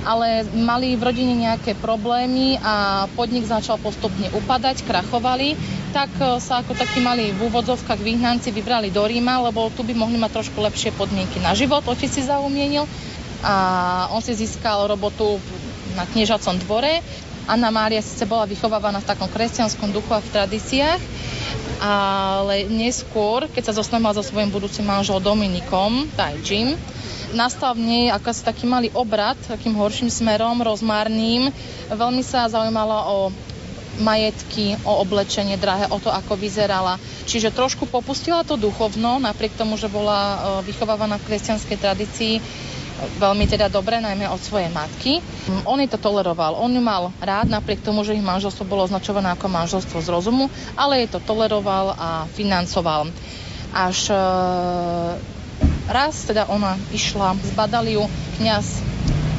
ale mali v rodine nejaké problémy a podnik začal postupne upadať, krachovali, tak e, sa ako takí mali v úvodzovkách vyhnanci vybrali do Ríma, lebo tu by mohli mať trošku lepšie podmienky na život. Otec si zaumienil a on si získal robotu na kniežacom dvore. Anna Mária síce bola vychovávaná v takom kresťanskom duchu a v tradíciách, ale neskôr, keď sa zosnomal so svojím budúcim manžel Dominikom, Tajčím, nastal v nej ako asi taký malý obrad, takým horším smerom, rozmarným. Veľmi sa zaujímala o majetky, o oblečenie drahé, o to, ako vyzerala. Čiže trošku popustila to duchovno, napriek tomu, že bola e, vychovávaná v kresťanskej tradícii veľmi teda dobre, najmä od svojej matky. On jej to toleroval. On ju mal rád, napriek tomu, že ich manželstvo bolo označované ako manželstvo z rozumu, ale jej to toleroval a financoval. Až e, raz teda ona išla, zbadali ju kniaz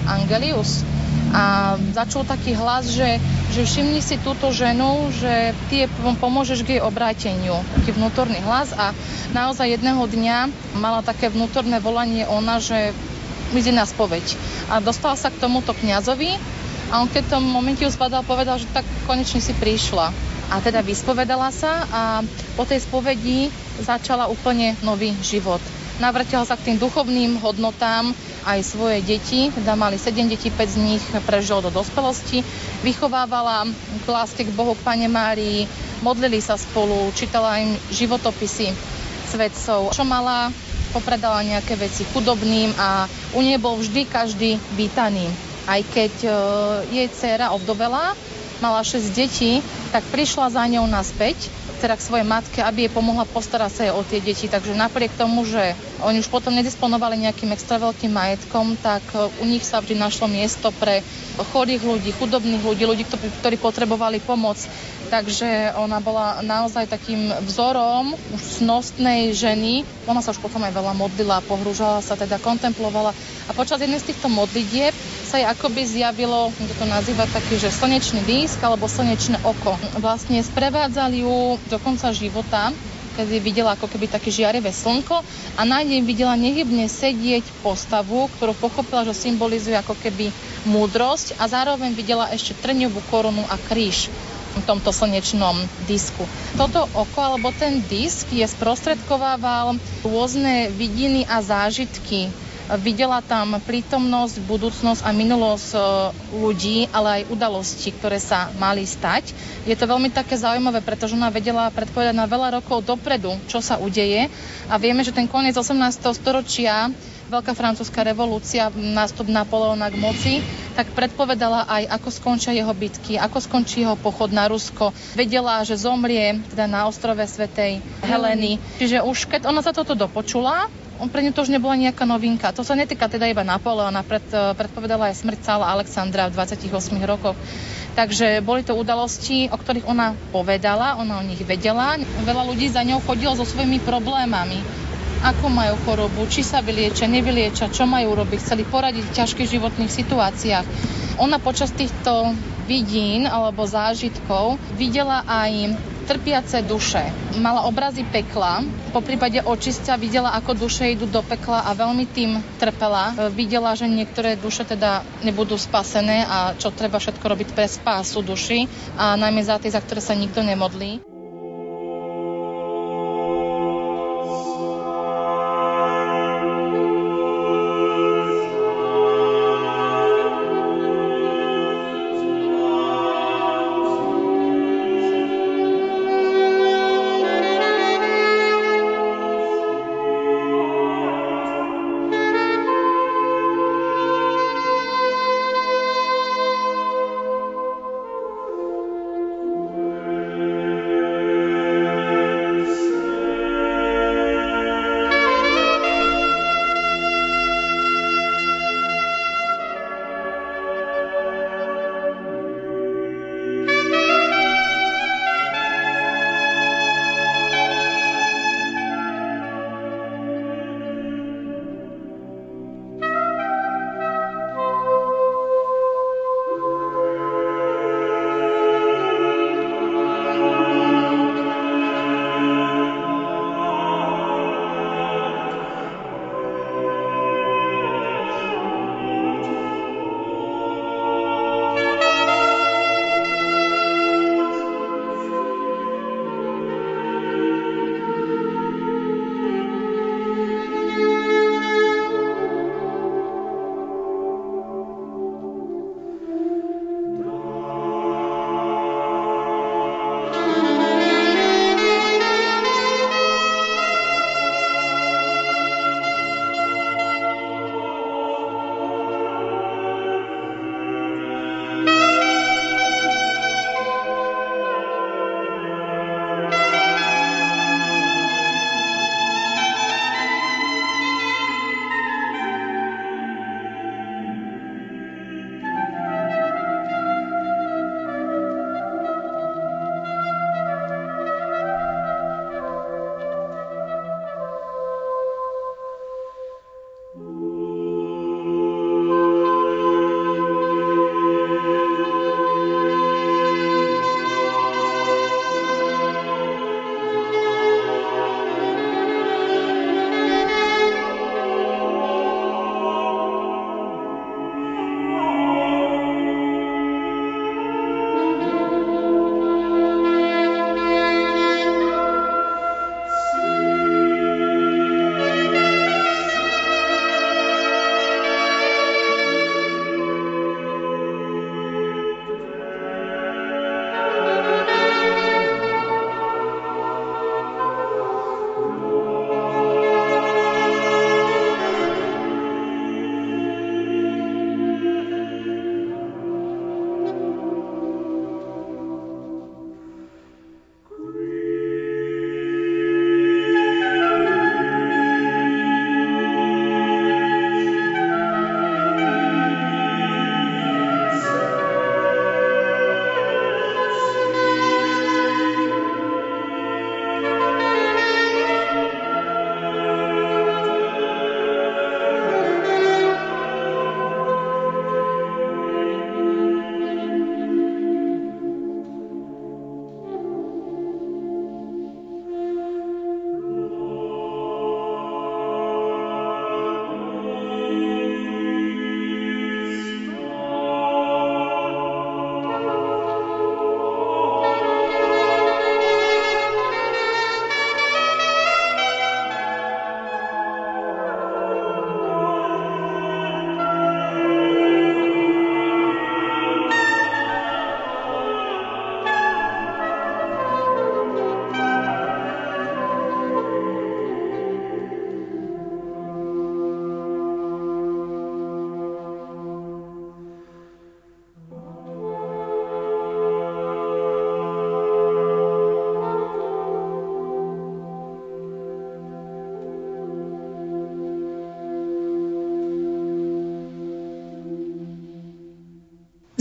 Angelius a začul taký hlas, že, že všimni si túto ženu, že ty pomôžeš k jej obráteniu. Taký vnútorný hlas a naozaj jedného dňa mala také vnútorné volanie ona, že ide na spoveď. A dostala sa k tomuto kňazovi a on keď v tom momente ju zbadal, povedal, že tak konečne si prišla. A teda vyspovedala sa a po tej spovedi začala úplne nový život navrtila sa k tým duchovným hodnotám aj svoje deti, teda mali 7 detí, 5 z nich prežilo do dospelosti, vychovávala k láske k Bohu, k Pane Márii, modlili sa spolu, čítala im životopisy svetcov, čo mala, popredala nejaké veci chudobným a u nej bol vždy každý vítaný. Aj keď e, jej dcéra obdovela, mala 6 detí, tak prišla za ňou naspäť teda k svojej matke, aby jej pomohla postarať sa o tie deti. Takže napriek tomu, že oni už potom nedisponovali nejakým extra veľkým majetkom, tak e, u nich sa vždy našlo miesto pre chorých ľudí, chudobných ľudí, ľudí, ktorí potrebovali pomoc. Takže ona bola naozaj takým vzorom už snostnej ženy. Ona sa už potom aj veľa modlila, pohrúžala sa, teda kontemplovala. A počas jednej z týchto modlitieb sa akoby zjavilo, kto to nazýva taký, že slnečný disk alebo slnečné oko. Vlastne sprevádzali ju do konca života kedy videla ako keby také žiarivé slnko a na nej videla nehybne sedieť postavu, ktorú pochopila, že symbolizuje ako keby múdrosť a zároveň videla ešte trňovú korunu a kríž v tomto slnečnom disku. Toto oko alebo ten disk je sprostredkovával rôzne vidiny a zážitky Videla tam prítomnosť, budúcnosť a minulosť e, ľudí, ale aj udalosti, ktoré sa mali stať. Je to veľmi také zaujímavé, pretože ona vedela predpovedať na veľa rokov dopredu, čo sa udeje. A vieme, že ten koniec 18. storočia Veľká francúzska revolúcia, nástup Napoleona k moci, tak predpovedala aj, ako skončia jeho bitky, ako skončí jeho pochod na Rusko. Vedela, že zomrie teda na ostrove Svetej Heleny. Čiže už keď ona sa toto dopočula, pre ňu to už nebola nejaká novinka. To sa netýka teda iba Napoleona, pred, eh, predpovedala aj smrť cála Alexandra v 28 rokoch. Takže boli to udalosti, o ktorých ona povedala, ona o nich vedela. Veľa ľudí za ňou chodilo so svojimi problémami. Ako majú chorobu, či sa vyliečia, nevyliečia, čo majú robiť, chceli poradiť v ťažkých životných situáciách. Ona počas týchto vidín alebo zážitkov videla aj trpiace duše. Mala obrazy pekla, po prípade očistia videla, ako duše idú do pekla a veľmi tým trpela. E, videla, že niektoré duše teda nebudú spasené a čo treba všetko robiť pre spásu duši a najmä za tie, za ktoré sa nikto nemodlí.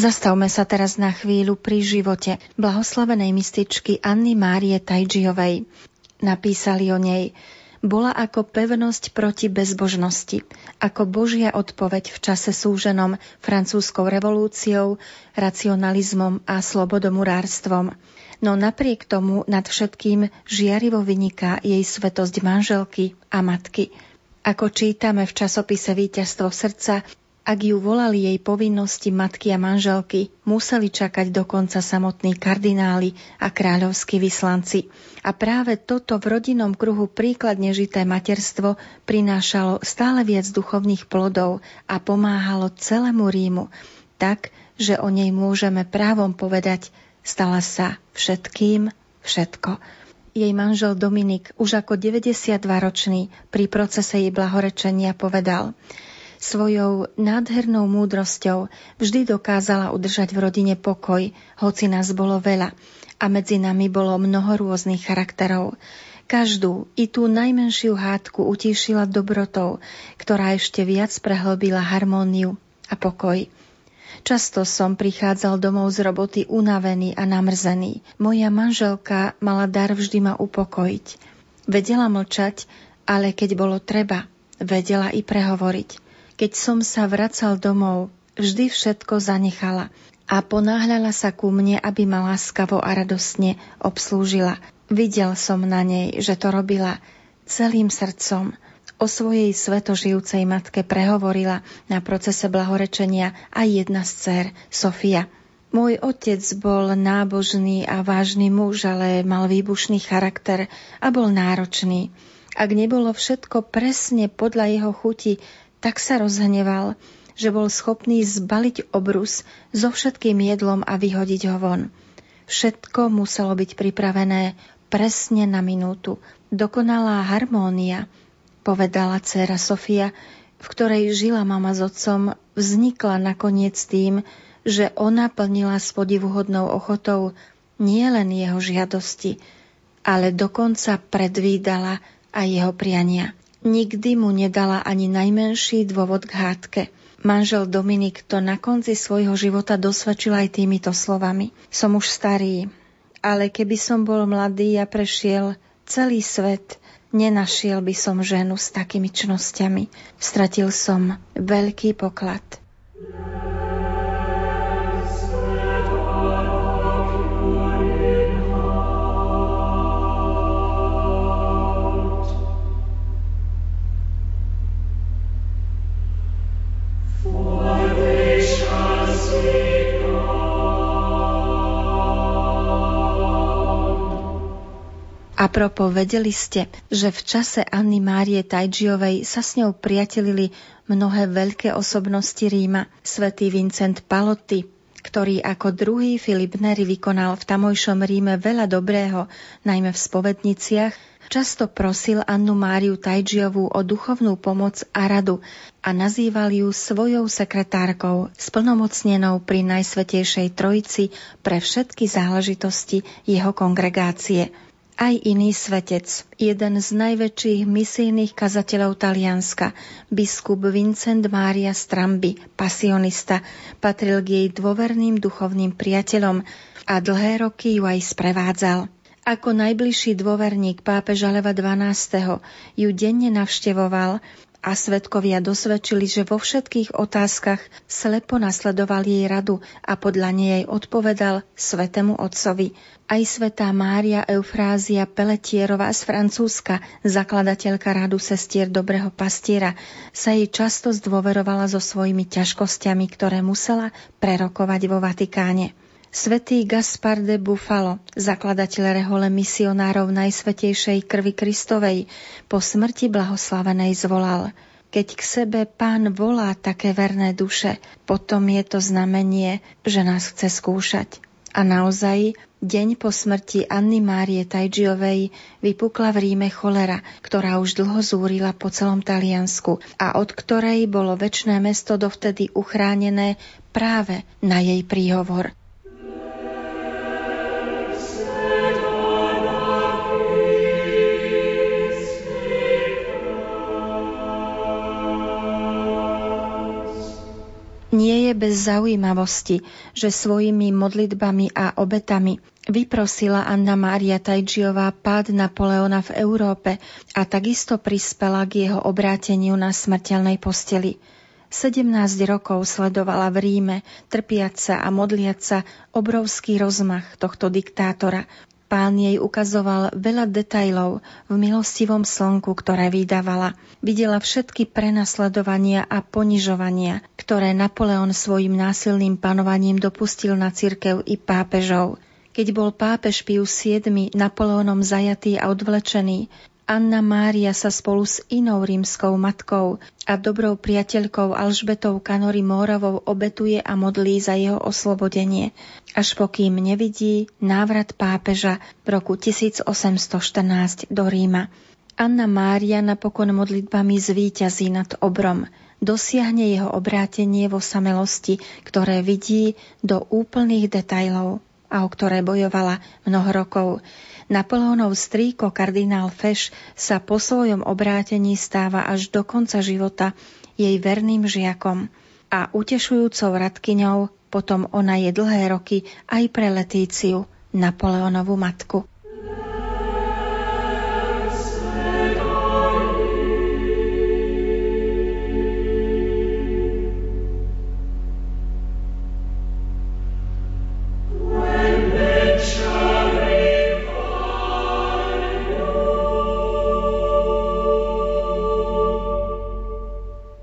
Zastavme sa teraz na chvíľu pri živote blahoslavenej mističky Anny Márie Tajžiovej. Napísali o nej bola ako pevnosť proti bezbožnosti, ako Božia odpoveď v čase súženom francúzskou revolúciou, racionalizmom a slobodomurárstvom. No napriek tomu nad všetkým žiarivo vyniká jej svetosť manželky a matky. Ako čítame v časopise Výťazstvo srdca, ak ju volali jej povinnosti matky a manželky, museli čakať dokonca samotní kardináli a kráľovskí vyslanci. A práve toto v rodinnom kruhu príkladne žité materstvo prinášalo stále viac duchovných plodov a pomáhalo celému Rímu, tak, že o nej môžeme právom povedať, stala sa všetkým všetko. Jej manžel Dominik už ako 92-ročný pri procese jej blahorečenia povedal – Svojou nádhernou múdrosťou vždy dokázala udržať v rodine pokoj, hoci nás bolo veľa a medzi nami bolo mnoho rôznych charakterov. Každú, i tú najmenšiu hádku utíšila dobrotou, ktorá ešte viac prehlbila harmóniu a pokoj. Často som prichádzal domov z roboty unavený a namrzený. Moja manželka mala dar vždy ma upokojiť. Vedela mlčať, ale keď bolo treba, vedela i prehovoriť. Keď som sa vracal domov, vždy všetko zanechala a ponáhľala sa ku mne, aby ma láskavo a radostne obslúžila. Videl som na nej, že to robila celým srdcom. O svojej svetožijúcej matke prehovorila na procese blahorečenia aj jedna z dcer, Sofia. Môj otec bol nábožný a vážny muž, ale mal výbušný charakter a bol náročný. Ak nebolo všetko presne podľa jeho chuti, tak sa rozhneval, že bol schopný zbaliť obrus so všetkým jedlom a vyhodiť ho von. Všetko muselo byť pripravené presne na minútu. Dokonalá harmónia, povedala dcéra Sofia, v ktorej žila mama s otcom, vznikla nakoniec tým, že ona plnila s podivuhodnou ochotou nielen jeho žiadosti, ale dokonca predvídala aj jeho priania. Nikdy mu nedala ani najmenší dôvod k hádke. Manžel Dominik to na konci svojho života dosvedčil aj týmito slovami. Som už starý, ale keby som bol mladý a prešiel celý svet, nenašiel by som ženu s takými čnosťami. Stratil som veľký poklad. A propo, vedeli ste, že v čase Anny Márie Tajžiovej sa s ňou priatelili mnohé veľké osobnosti Ríma, svätý Vincent Palotti, ktorý ako druhý Filip Neri vykonal v tamojšom Ríme veľa dobrého, najmä v spovedniciach, často prosil Annu Máriu Tajžiovú o duchovnú pomoc a radu a nazýval ju svojou sekretárkou, splnomocnenou pri Najsvetejšej Trojici pre všetky záležitosti jeho kongregácie – aj iný svetec, jeden z najväčších misijných kazateľov Talianska, biskup Vincent Mária Strambi, pasionista, patril k jej dôverným duchovným priateľom a dlhé roky ju aj sprevádzal. Ako najbližší dôverník pápeža Leva XII. ju denne navštevoval a svetkovia dosvedčili, že vo všetkých otázkach slepo nasledoval jej radu a podľa nej odpovedal svetému otcovi. Aj svetá Mária Eufrázia Peletierová z Francúzska, zakladateľka radu sestier Dobrého pastiera, sa jej často zdôverovala so svojimi ťažkosťami, ktoré musela prerokovať vo Vatikáne. Svetý Gaspar de Buffalo, zakladateľ rehole misionárov Najsvetejšej krvi Kristovej, po smrti blahoslavenej zvolal Keď k sebe pán volá také verné duše, potom je to znamenie, že nás chce skúšať. A naozaj, deň po smrti Anny Márie Tajžiovej vypukla v Ríme cholera, ktorá už dlho zúrila po celom Taliansku a od ktorej bolo väčšné mesto dovtedy uchránené práve na jej príhovor. Nie je bez zaujímavosti, že svojimi modlitbami a obetami vyprosila Anna Mária Tajčiová pád Napoleona v Európe a takisto prispela k jeho obráteniu na smrteľnej posteli. 17 rokov sledovala v Ríme, trpiaca a modliaca obrovský rozmach tohto diktátora, Pán jej ukazoval veľa detajlov v milostivom slnku, ktoré vydávala. Videla všetky prenasledovania a ponižovania, ktoré Napoleon svojim násilným panovaním dopustil na cirkev i pápežov. Keď bol pápež Pius VII Napoleonom zajatý a odvlečený, Anna Mária sa spolu s inou rímskou matkou a dobrou priateľkou Alžbetou Kanory Mórovou obetuje a modlí za jeho oslobodenie, až pokým nevidí návrat pápeža v roku 1814 do Ríma. Anna Mária napokon modlitbami zvíťazí nad obrom, dosiahne jeho obrátenie vo samelosti, ktoré vidí do úplných detajlov a o ktoré bojovala mnoho rokov. Napoleónov strýko kardinál Feš sa po svojom obrátení stáva až do konca života jej verným žiakom a utešujúcou radkyňou potom ona je dlhé roky aj pre Letíciu, Napoleónovú matku.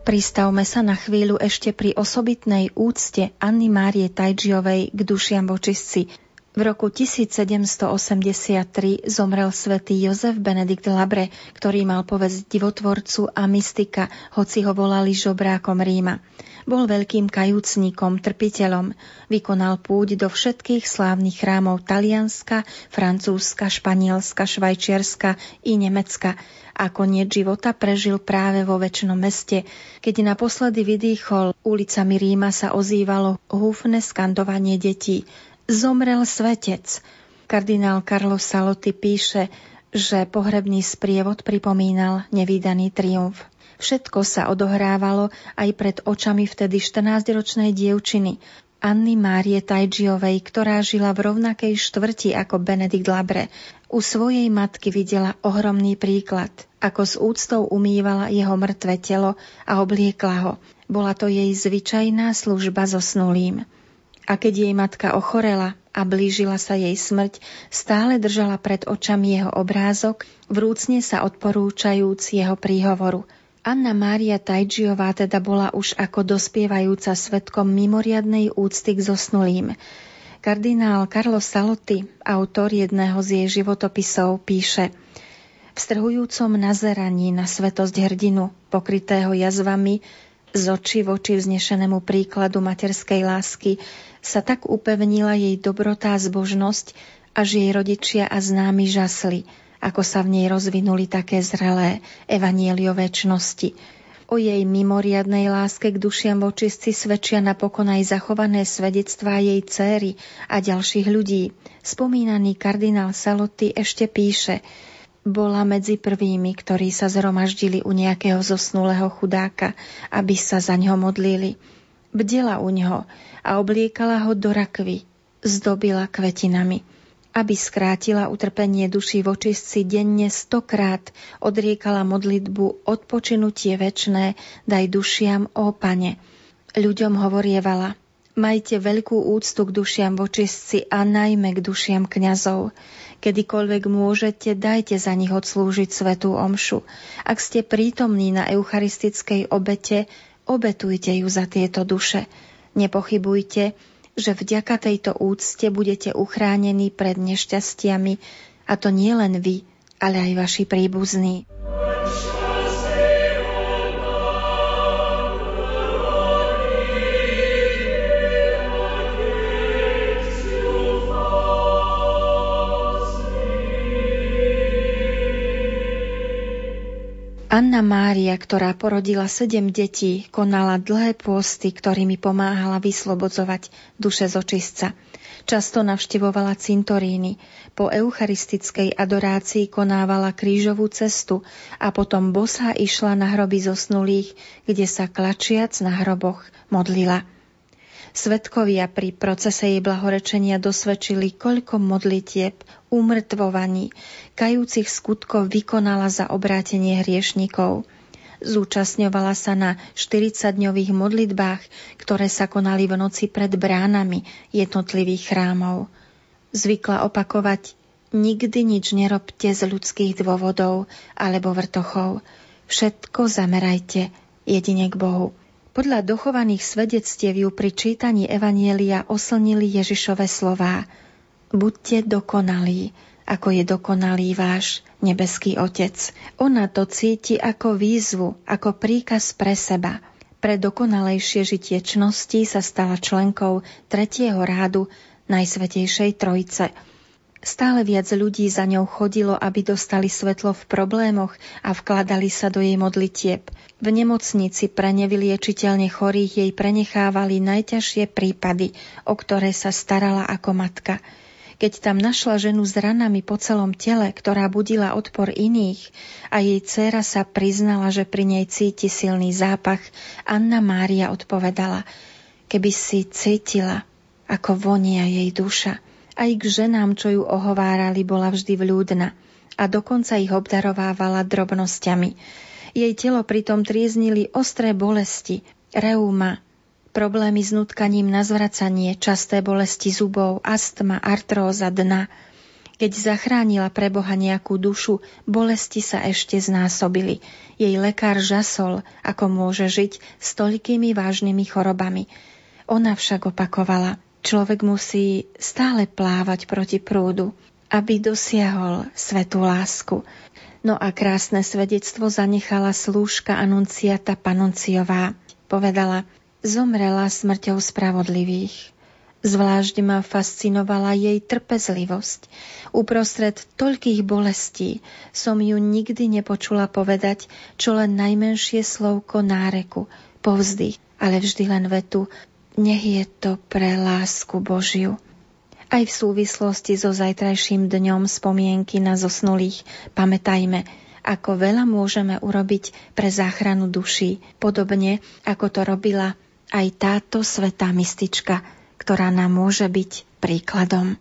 Pristavme sa na chvíľu ešte pri osobitnej úcte Anny Márie Tajžiovej k dušiam vočistci. V roku 1783 zomrel svätý Jozef Benedikt Labre, ktorý mal povesť divotvorcu a mystika, hoci ho volali žobrákom Ríma. Bol veľkým kajúcníkom, trpiteľom. Vykonal púť do všetkých slávnych chrámov Talianska, Francúzska, Španielska, Švajčiarska i Nemecka – a koniec života prežil práve vo väčšnom meste. Keď naposledy vydýchol, ulicami Ríma sa ozývalo húfne skandovanie detí. Zomrel svetec. Kardinál Carlo Salotti píše, že pohrebný sprievod pripomínal nevýdaný triumf. Všetko sa odohrávalo aj pred očami vtedy 14-ročnej dievčiny, Anny Márie Tajčiovej, ktorá žila v rovnakej štvrti ako Benedikt Labre. U svojej matky videla ohromný príklad, ako s úctou umývala jeho mŕtve telo a obliekla ho. Bola to jej zvyčajná služba so snulým. A keď jej matka ochorela a blížila sa jej smrť, stále držala pred očami jeho obrázok, vrúcne sa odporúčajúc jeho príhovoru – Anna Mária Tajčiová teda bola už ako dospievajúca svetkom mimoriadnej úcty k zosnulým. Kardinál Carlos Salotti, autor jedného z jej životopisov, píše V strhujúcom nazeraní na svetosť hrdinu, pokrytého jazvami, z očí v oči vznešenému príkladu materskej lásky, sa tak upevnila jej dobrotá zbožnosť, až jej rodičia a známi žasli – ako sa v nej rozvinuli také zrelé evanieliové čnosti. O jej mimoriadnej láske k dušiam vočistci svedčia napokon aj zachované svedectvá jej céry a ďalších ľudí. Spomínaný kardinál Salotti ešte píše bola medzi prvými, ktorí sa zhromaždili u nejakého zosnulého chudáka, aby sa za ňo modlili. Bdela u ňoho a obliekala ho do rakvy, zdobila kvetinami aby skrátila utrpenie duši vočistci denne stokrát odriekala modlitbu odpočinutie večné, daj dušiam, ó pane. Ľuďom hovorievala, majte veľkú úctu k dušiam vočistci a najmä k dušiam kňazov. Kedykoľvek môžete, dajte za nich odslúžiť svetú omšu. Ak ste prítomní na eucharistickej obete, obetujte ju za tieto duše. Nepochybujte, že vďaka tejto úcte budete uchránení pred nešťastiami, a to nie len vy, ale aj vaši príbuzní. Anna Mária, ktorá porodila sedem detí, konala dlhé pôsty, ktorými pomáhala vyslobodzovať duše z očistca. Často navštevovala cintoríny, po eucharistickej adorácii konávala krížovú cestu a potom bosá išla na hroby zosnulých, kde sa klačiac na hroboch modlila. Svetkovia pri procese jej blahorečenia dosvedčili, koľko modlitieb, umrtvovaní, kajúcich skutkov vykonala za obrátenie hriešnikov. Zúčastňovala sa na 40-dňových modlitbách, ktoré sa konali v noci pred bránami jednotlivých chrámov. Zvykla opakovať Nikdy nič nerobte z ľudských dôvodov alebo vrtochov. Všetko zamerajte jedine k Bohu. Podľa dochovaných svedectiev ju pri čítaní Evanielia oslnili Ježišove slová. Buďte dokonalí, ako je dokonalý váš nebeský Otec. Ona to cíti ako výzvu, ako príkaz pre seba. Pre dokonalejšie žitie čnosti sa stala členkou tretieho rádu Najsvetejšej Trojice – Stále viac ľudí za ňou chodilo, aby dostali svetlo v problémoch a vkladali sa do jej modlitieb. V nemocnici pre nevyliečiteľne chorých jej prenechávali najťažšie prípady, o ktoré sa starala ako matka. Keď tam našla ženu s ranami po celom tele, ktorá budila odpor iných a jej dcéra sa priznala, že pri nej cíti silný zápach, Anna Mária odpovedala, keby si cítila, ako vonia jej duša – aj k ženám, čo ju ohovárali, bola vždy vľúdna a dokonca ich obdarovávala drobnosťami. Jej telo pritom trieznili ostré bolesti, reuma, problémy s nutkaním na zvracanie, časté bolesti zubov, astma, artróza dna. Keď zachránila pre Boha nejakú dušu, bolesti sa ešte znásobili. Jej lekár žasol, ako môže žiť s toľkými vážnymi chorobami. Ona však opakovala – Človek musí stále plávať proti prúdu, aby dosiahol svetú lásku. No a krásne svedectvo zanechala slúžka Anunciata Panunciová. Povedala, zomrela smrťou spravodlivých. Zvlášť ma fascinovala jej trpezlivosť. Uprostred toľkých bolestí som ju nikdy nepočula povedať čo len najmenšie slovko náreku, povzdych, ale vždy len vetu nech je to pre lásku Božiu. Aj v súvislosti so zajtrajším dňom spomienky na zosnulých pamätajme, ako veľa môžeme urobiť pre záchranu duší, podobne ako to robila aj táto svetá mystička, ktorá nám môže byť príkladom.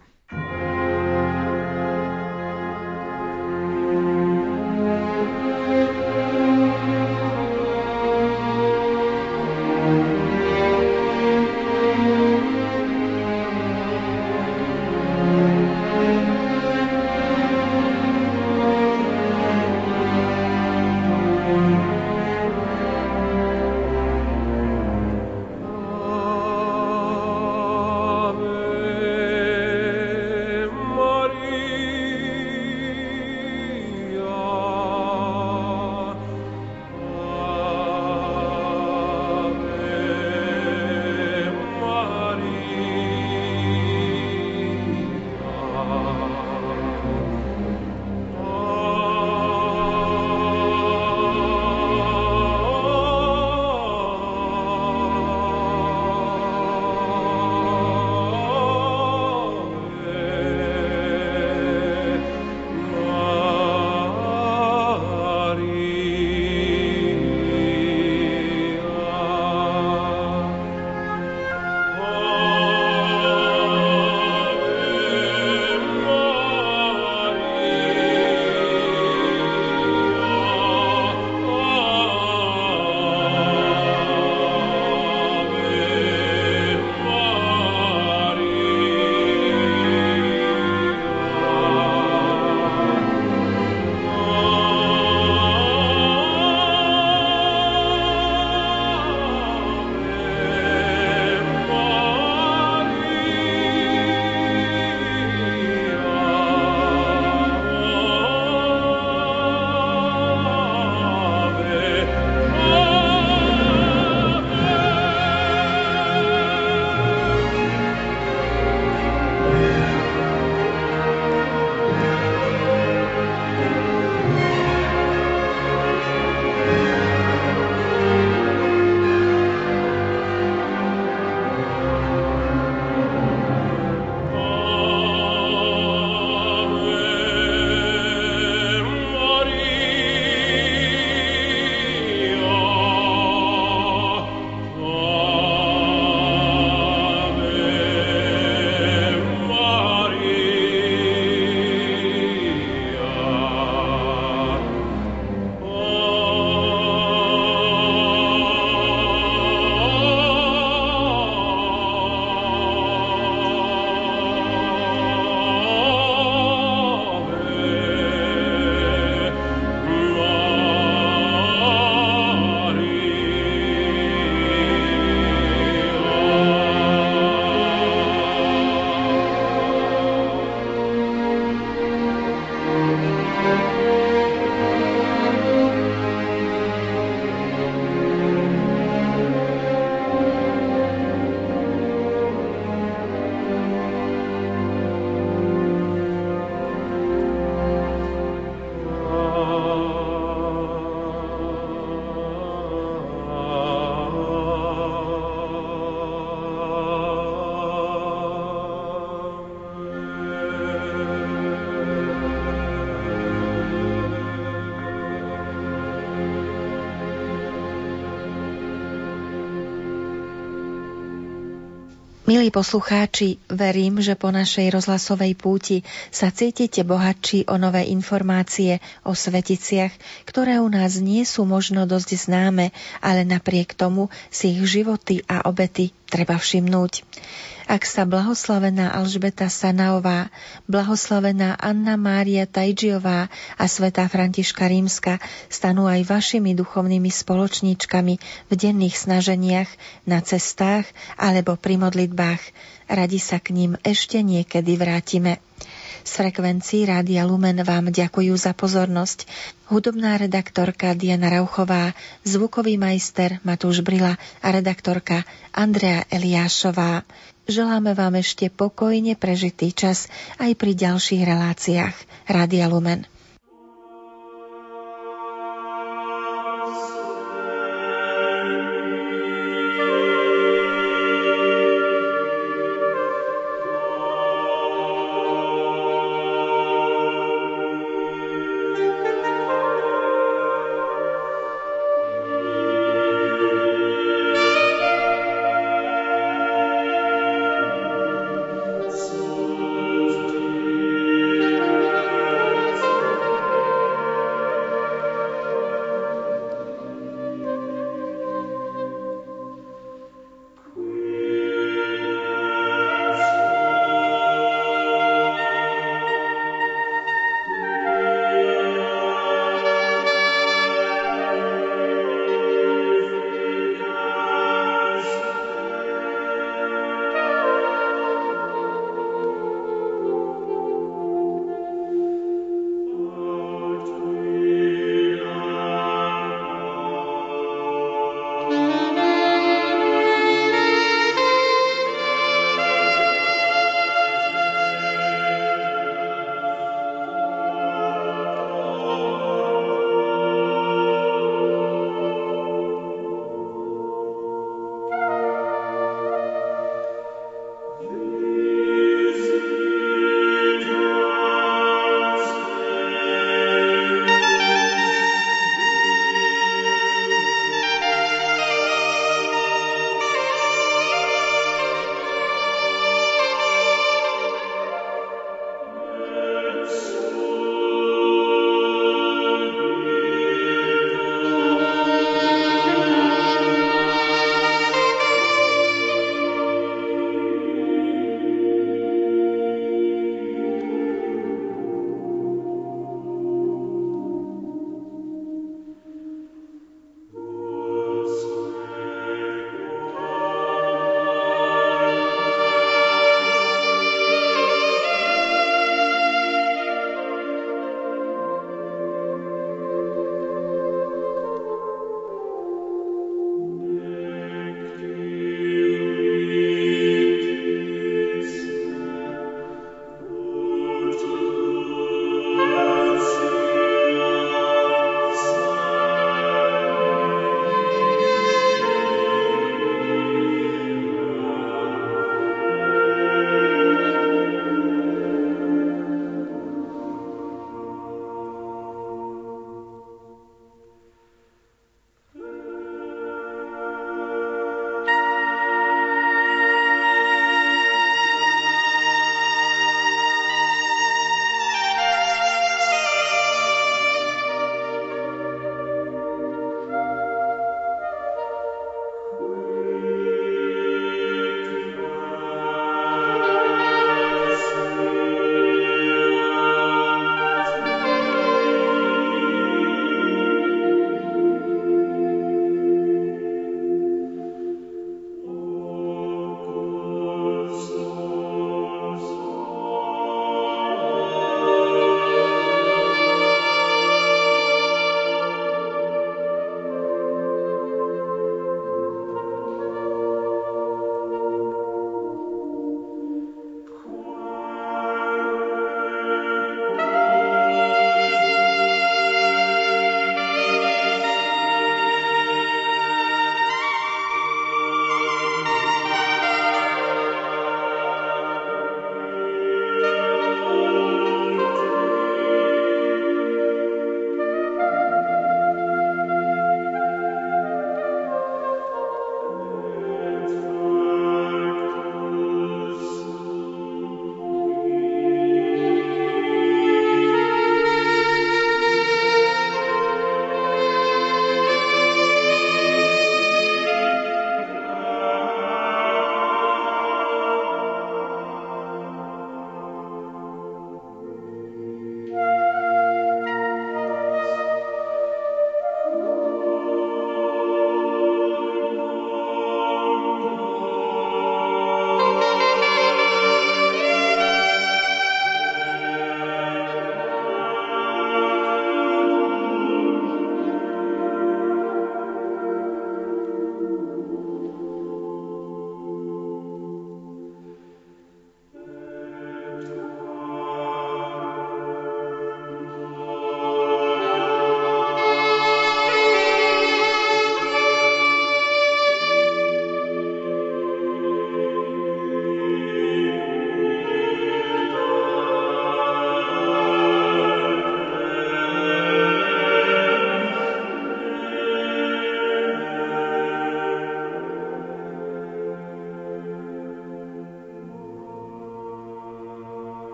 Milí poslucháči, verím, že po našej rozhlasovej púti sa cítite bohatší o nové informácie o sveticiach, ktoré u nás nie sú možno dosť známe, ale napriek tomu si ich životy a obety treba všimnúť ak sa blahoslavená Alžbeta Sanaová, blahoslavená Anna Mária Tajžiová a svätá Františka Rímska stanú aj vašimi duchovnými spoločníčkami v denných snaženiach, na cestách alebo pri modlitbách. Radi sa k ním ešte niekedy vrátime. Z frekvencií Rádia Lumen vám ďakujú za pozornosť. Hudobná redaktorka Diana Rauchová, zvukový majster Matúš Brila a redaktorka Andrea Eliášová. Želáme vám ešte pokojne prežitý čas aj pri ďalších reláciách. Rádia Lumen.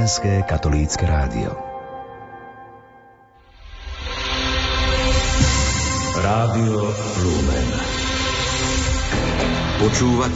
Slovenské katolícke rádio. Rádio Lumen. Počúvate